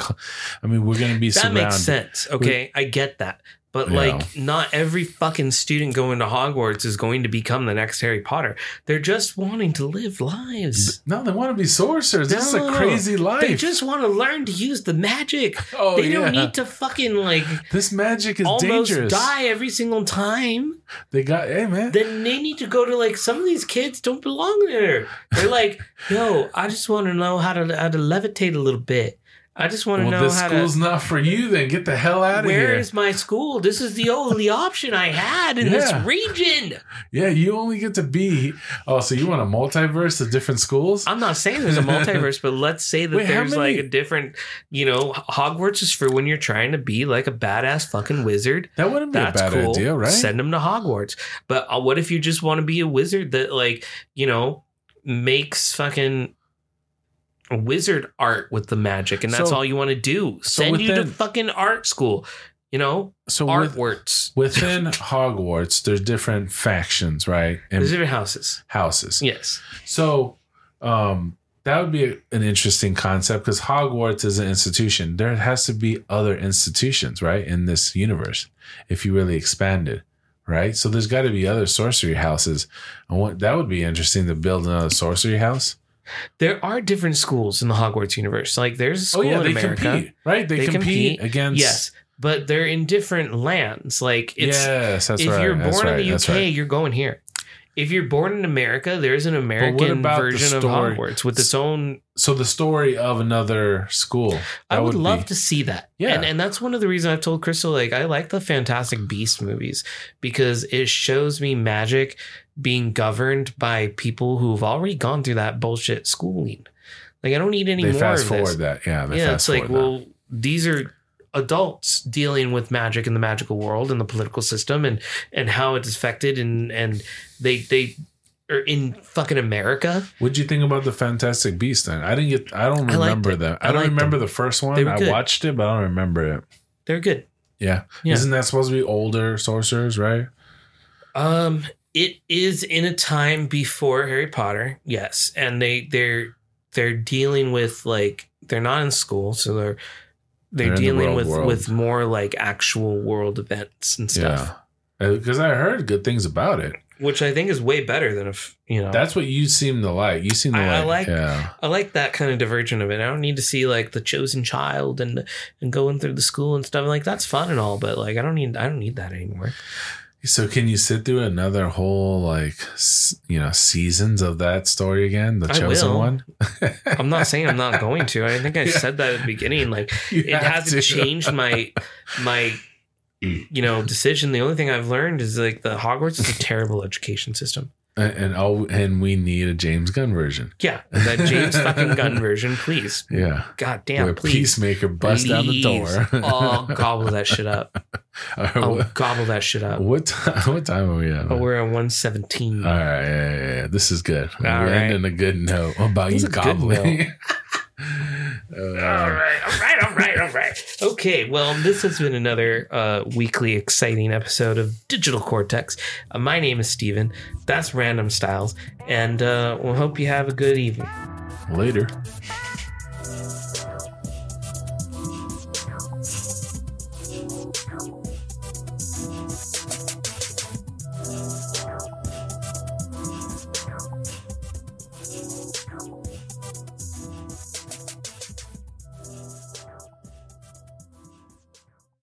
I mean, we're gonna be That surrounded. makes sense. Okay, I get that. But Yeah. like not every fucking student going to Hogwarts is going to become the next Harry Potter. They're just wanting to live lives. No, they want to be sorcerers. This is a crazy life. They just want to learn to use the magic. oh they yeah. don't need to fucking like this magic is almost dangerous. die every single time. They got hey man. Then they need to go to like some of these kids don't belong there. They're like, yo, I just want to know how to how to levitate a little bit. I just want to well, know this how school's to. not for you. Then get the hell out of here. Where is my school? This is the only option I had in Yeah. this region. yeah, you only get to be. Oh, so you want a multiverse of different schools? I'm not saying there's a multiverse, but let's say that Wait, there's like a different, you know, Hogwarts is for when you're trying to be like a badass fucking wizard. that wouldn't be a bad cool. idea, right? Send them to Hogwarts. But uh, what if you just want to be a wizard that, like, you know, makes fucking wizard art with the magic, and that's So- all you want to do? so Send you to fucking art school. You know, so with, within Hogwarts, there's different factions, right? And There's different houses. houses. Yes. So, um, that would be a- an interesting concept because Hogwarts is an institution. There has to be other institutions, right, in this universe if you really expand it, right? So there's got to be other sorcery houses, and what that would be interesting to build another sorcery house. There are different schools in the Hogwarts universe. Like, there's a school oh yeah, in they America. compete, right? They, They compete, compete, against. Yes, but they're in different lands. Like it's yes, that's if right. you're born right, in the UK, right. you're going here. If you're born in America, there's an American version of? Hogwarts with its own. So the story of another school. I that would, love be- to see that. Yeah. and and that's one of the reasons I've told Crystal like I like the Fantastic Beast movies because it shows me magic being governed by people who've already gone through that bullshit schooling. Like I don't need any They more fast of forward this. that. Yeah, they yeah, it's like, that. well, these are adults dealing with magic in the magical world and the political system and and how it's affected and and they they are in fucking America. What'd you think about the Fantastic Beast? Then I didn't get. I don't remember it. them. I I, don't remember them. the first one. I watched it, but I don't remember it. They're good. Yeah. Yeah. isn't that supposed to be older sorcerers, right? Um, it is in a time before Harry Potter, yes, and they they're they're dealing with like they're not in school, so they're They're they're in the dealing with world. with more like actual world events and stuff, uh, Yeah, because I heard good things about it. which I think is way better than if you know. That's what you seem to like. You seem to I- I like. like- yeah, I like that kind of diversion of it. I don't need to see like the chosen child and and going through the school and stuff. Like that's fun and all, but like I don't need I don't need that anymore. So can you sit through another whole like you know seasons of that story again? The I chosen will. one. I'm not saying I'm not going to. I think I Yeah. said that at the beginning. Like You it hasn't to. changed my my you know decision. The only thing I've learned is like the Hogwarts is a terrible education system. And, and oh, and we need a James Gunn version. Yeah, that James fucking Gunn version, please. Yeah, God damn, where please. Peacemaker busts down the door. Please. oh, gobble that shit up. All right, Oh, what, gobble that shit up. what time? What time are we at? Oh, we're at 117. All right, yeah, yeah, yeah. This is good. We're All right. ending a good note about This you is a good gobbling. All Uh, right, all right, all right, all right. Okay, well, this has been another uh, weekly exciting episode of Digital Cortex. Uh, my name is Steven. That's Random Styles. And uh, we'll hope you have a good evening. later.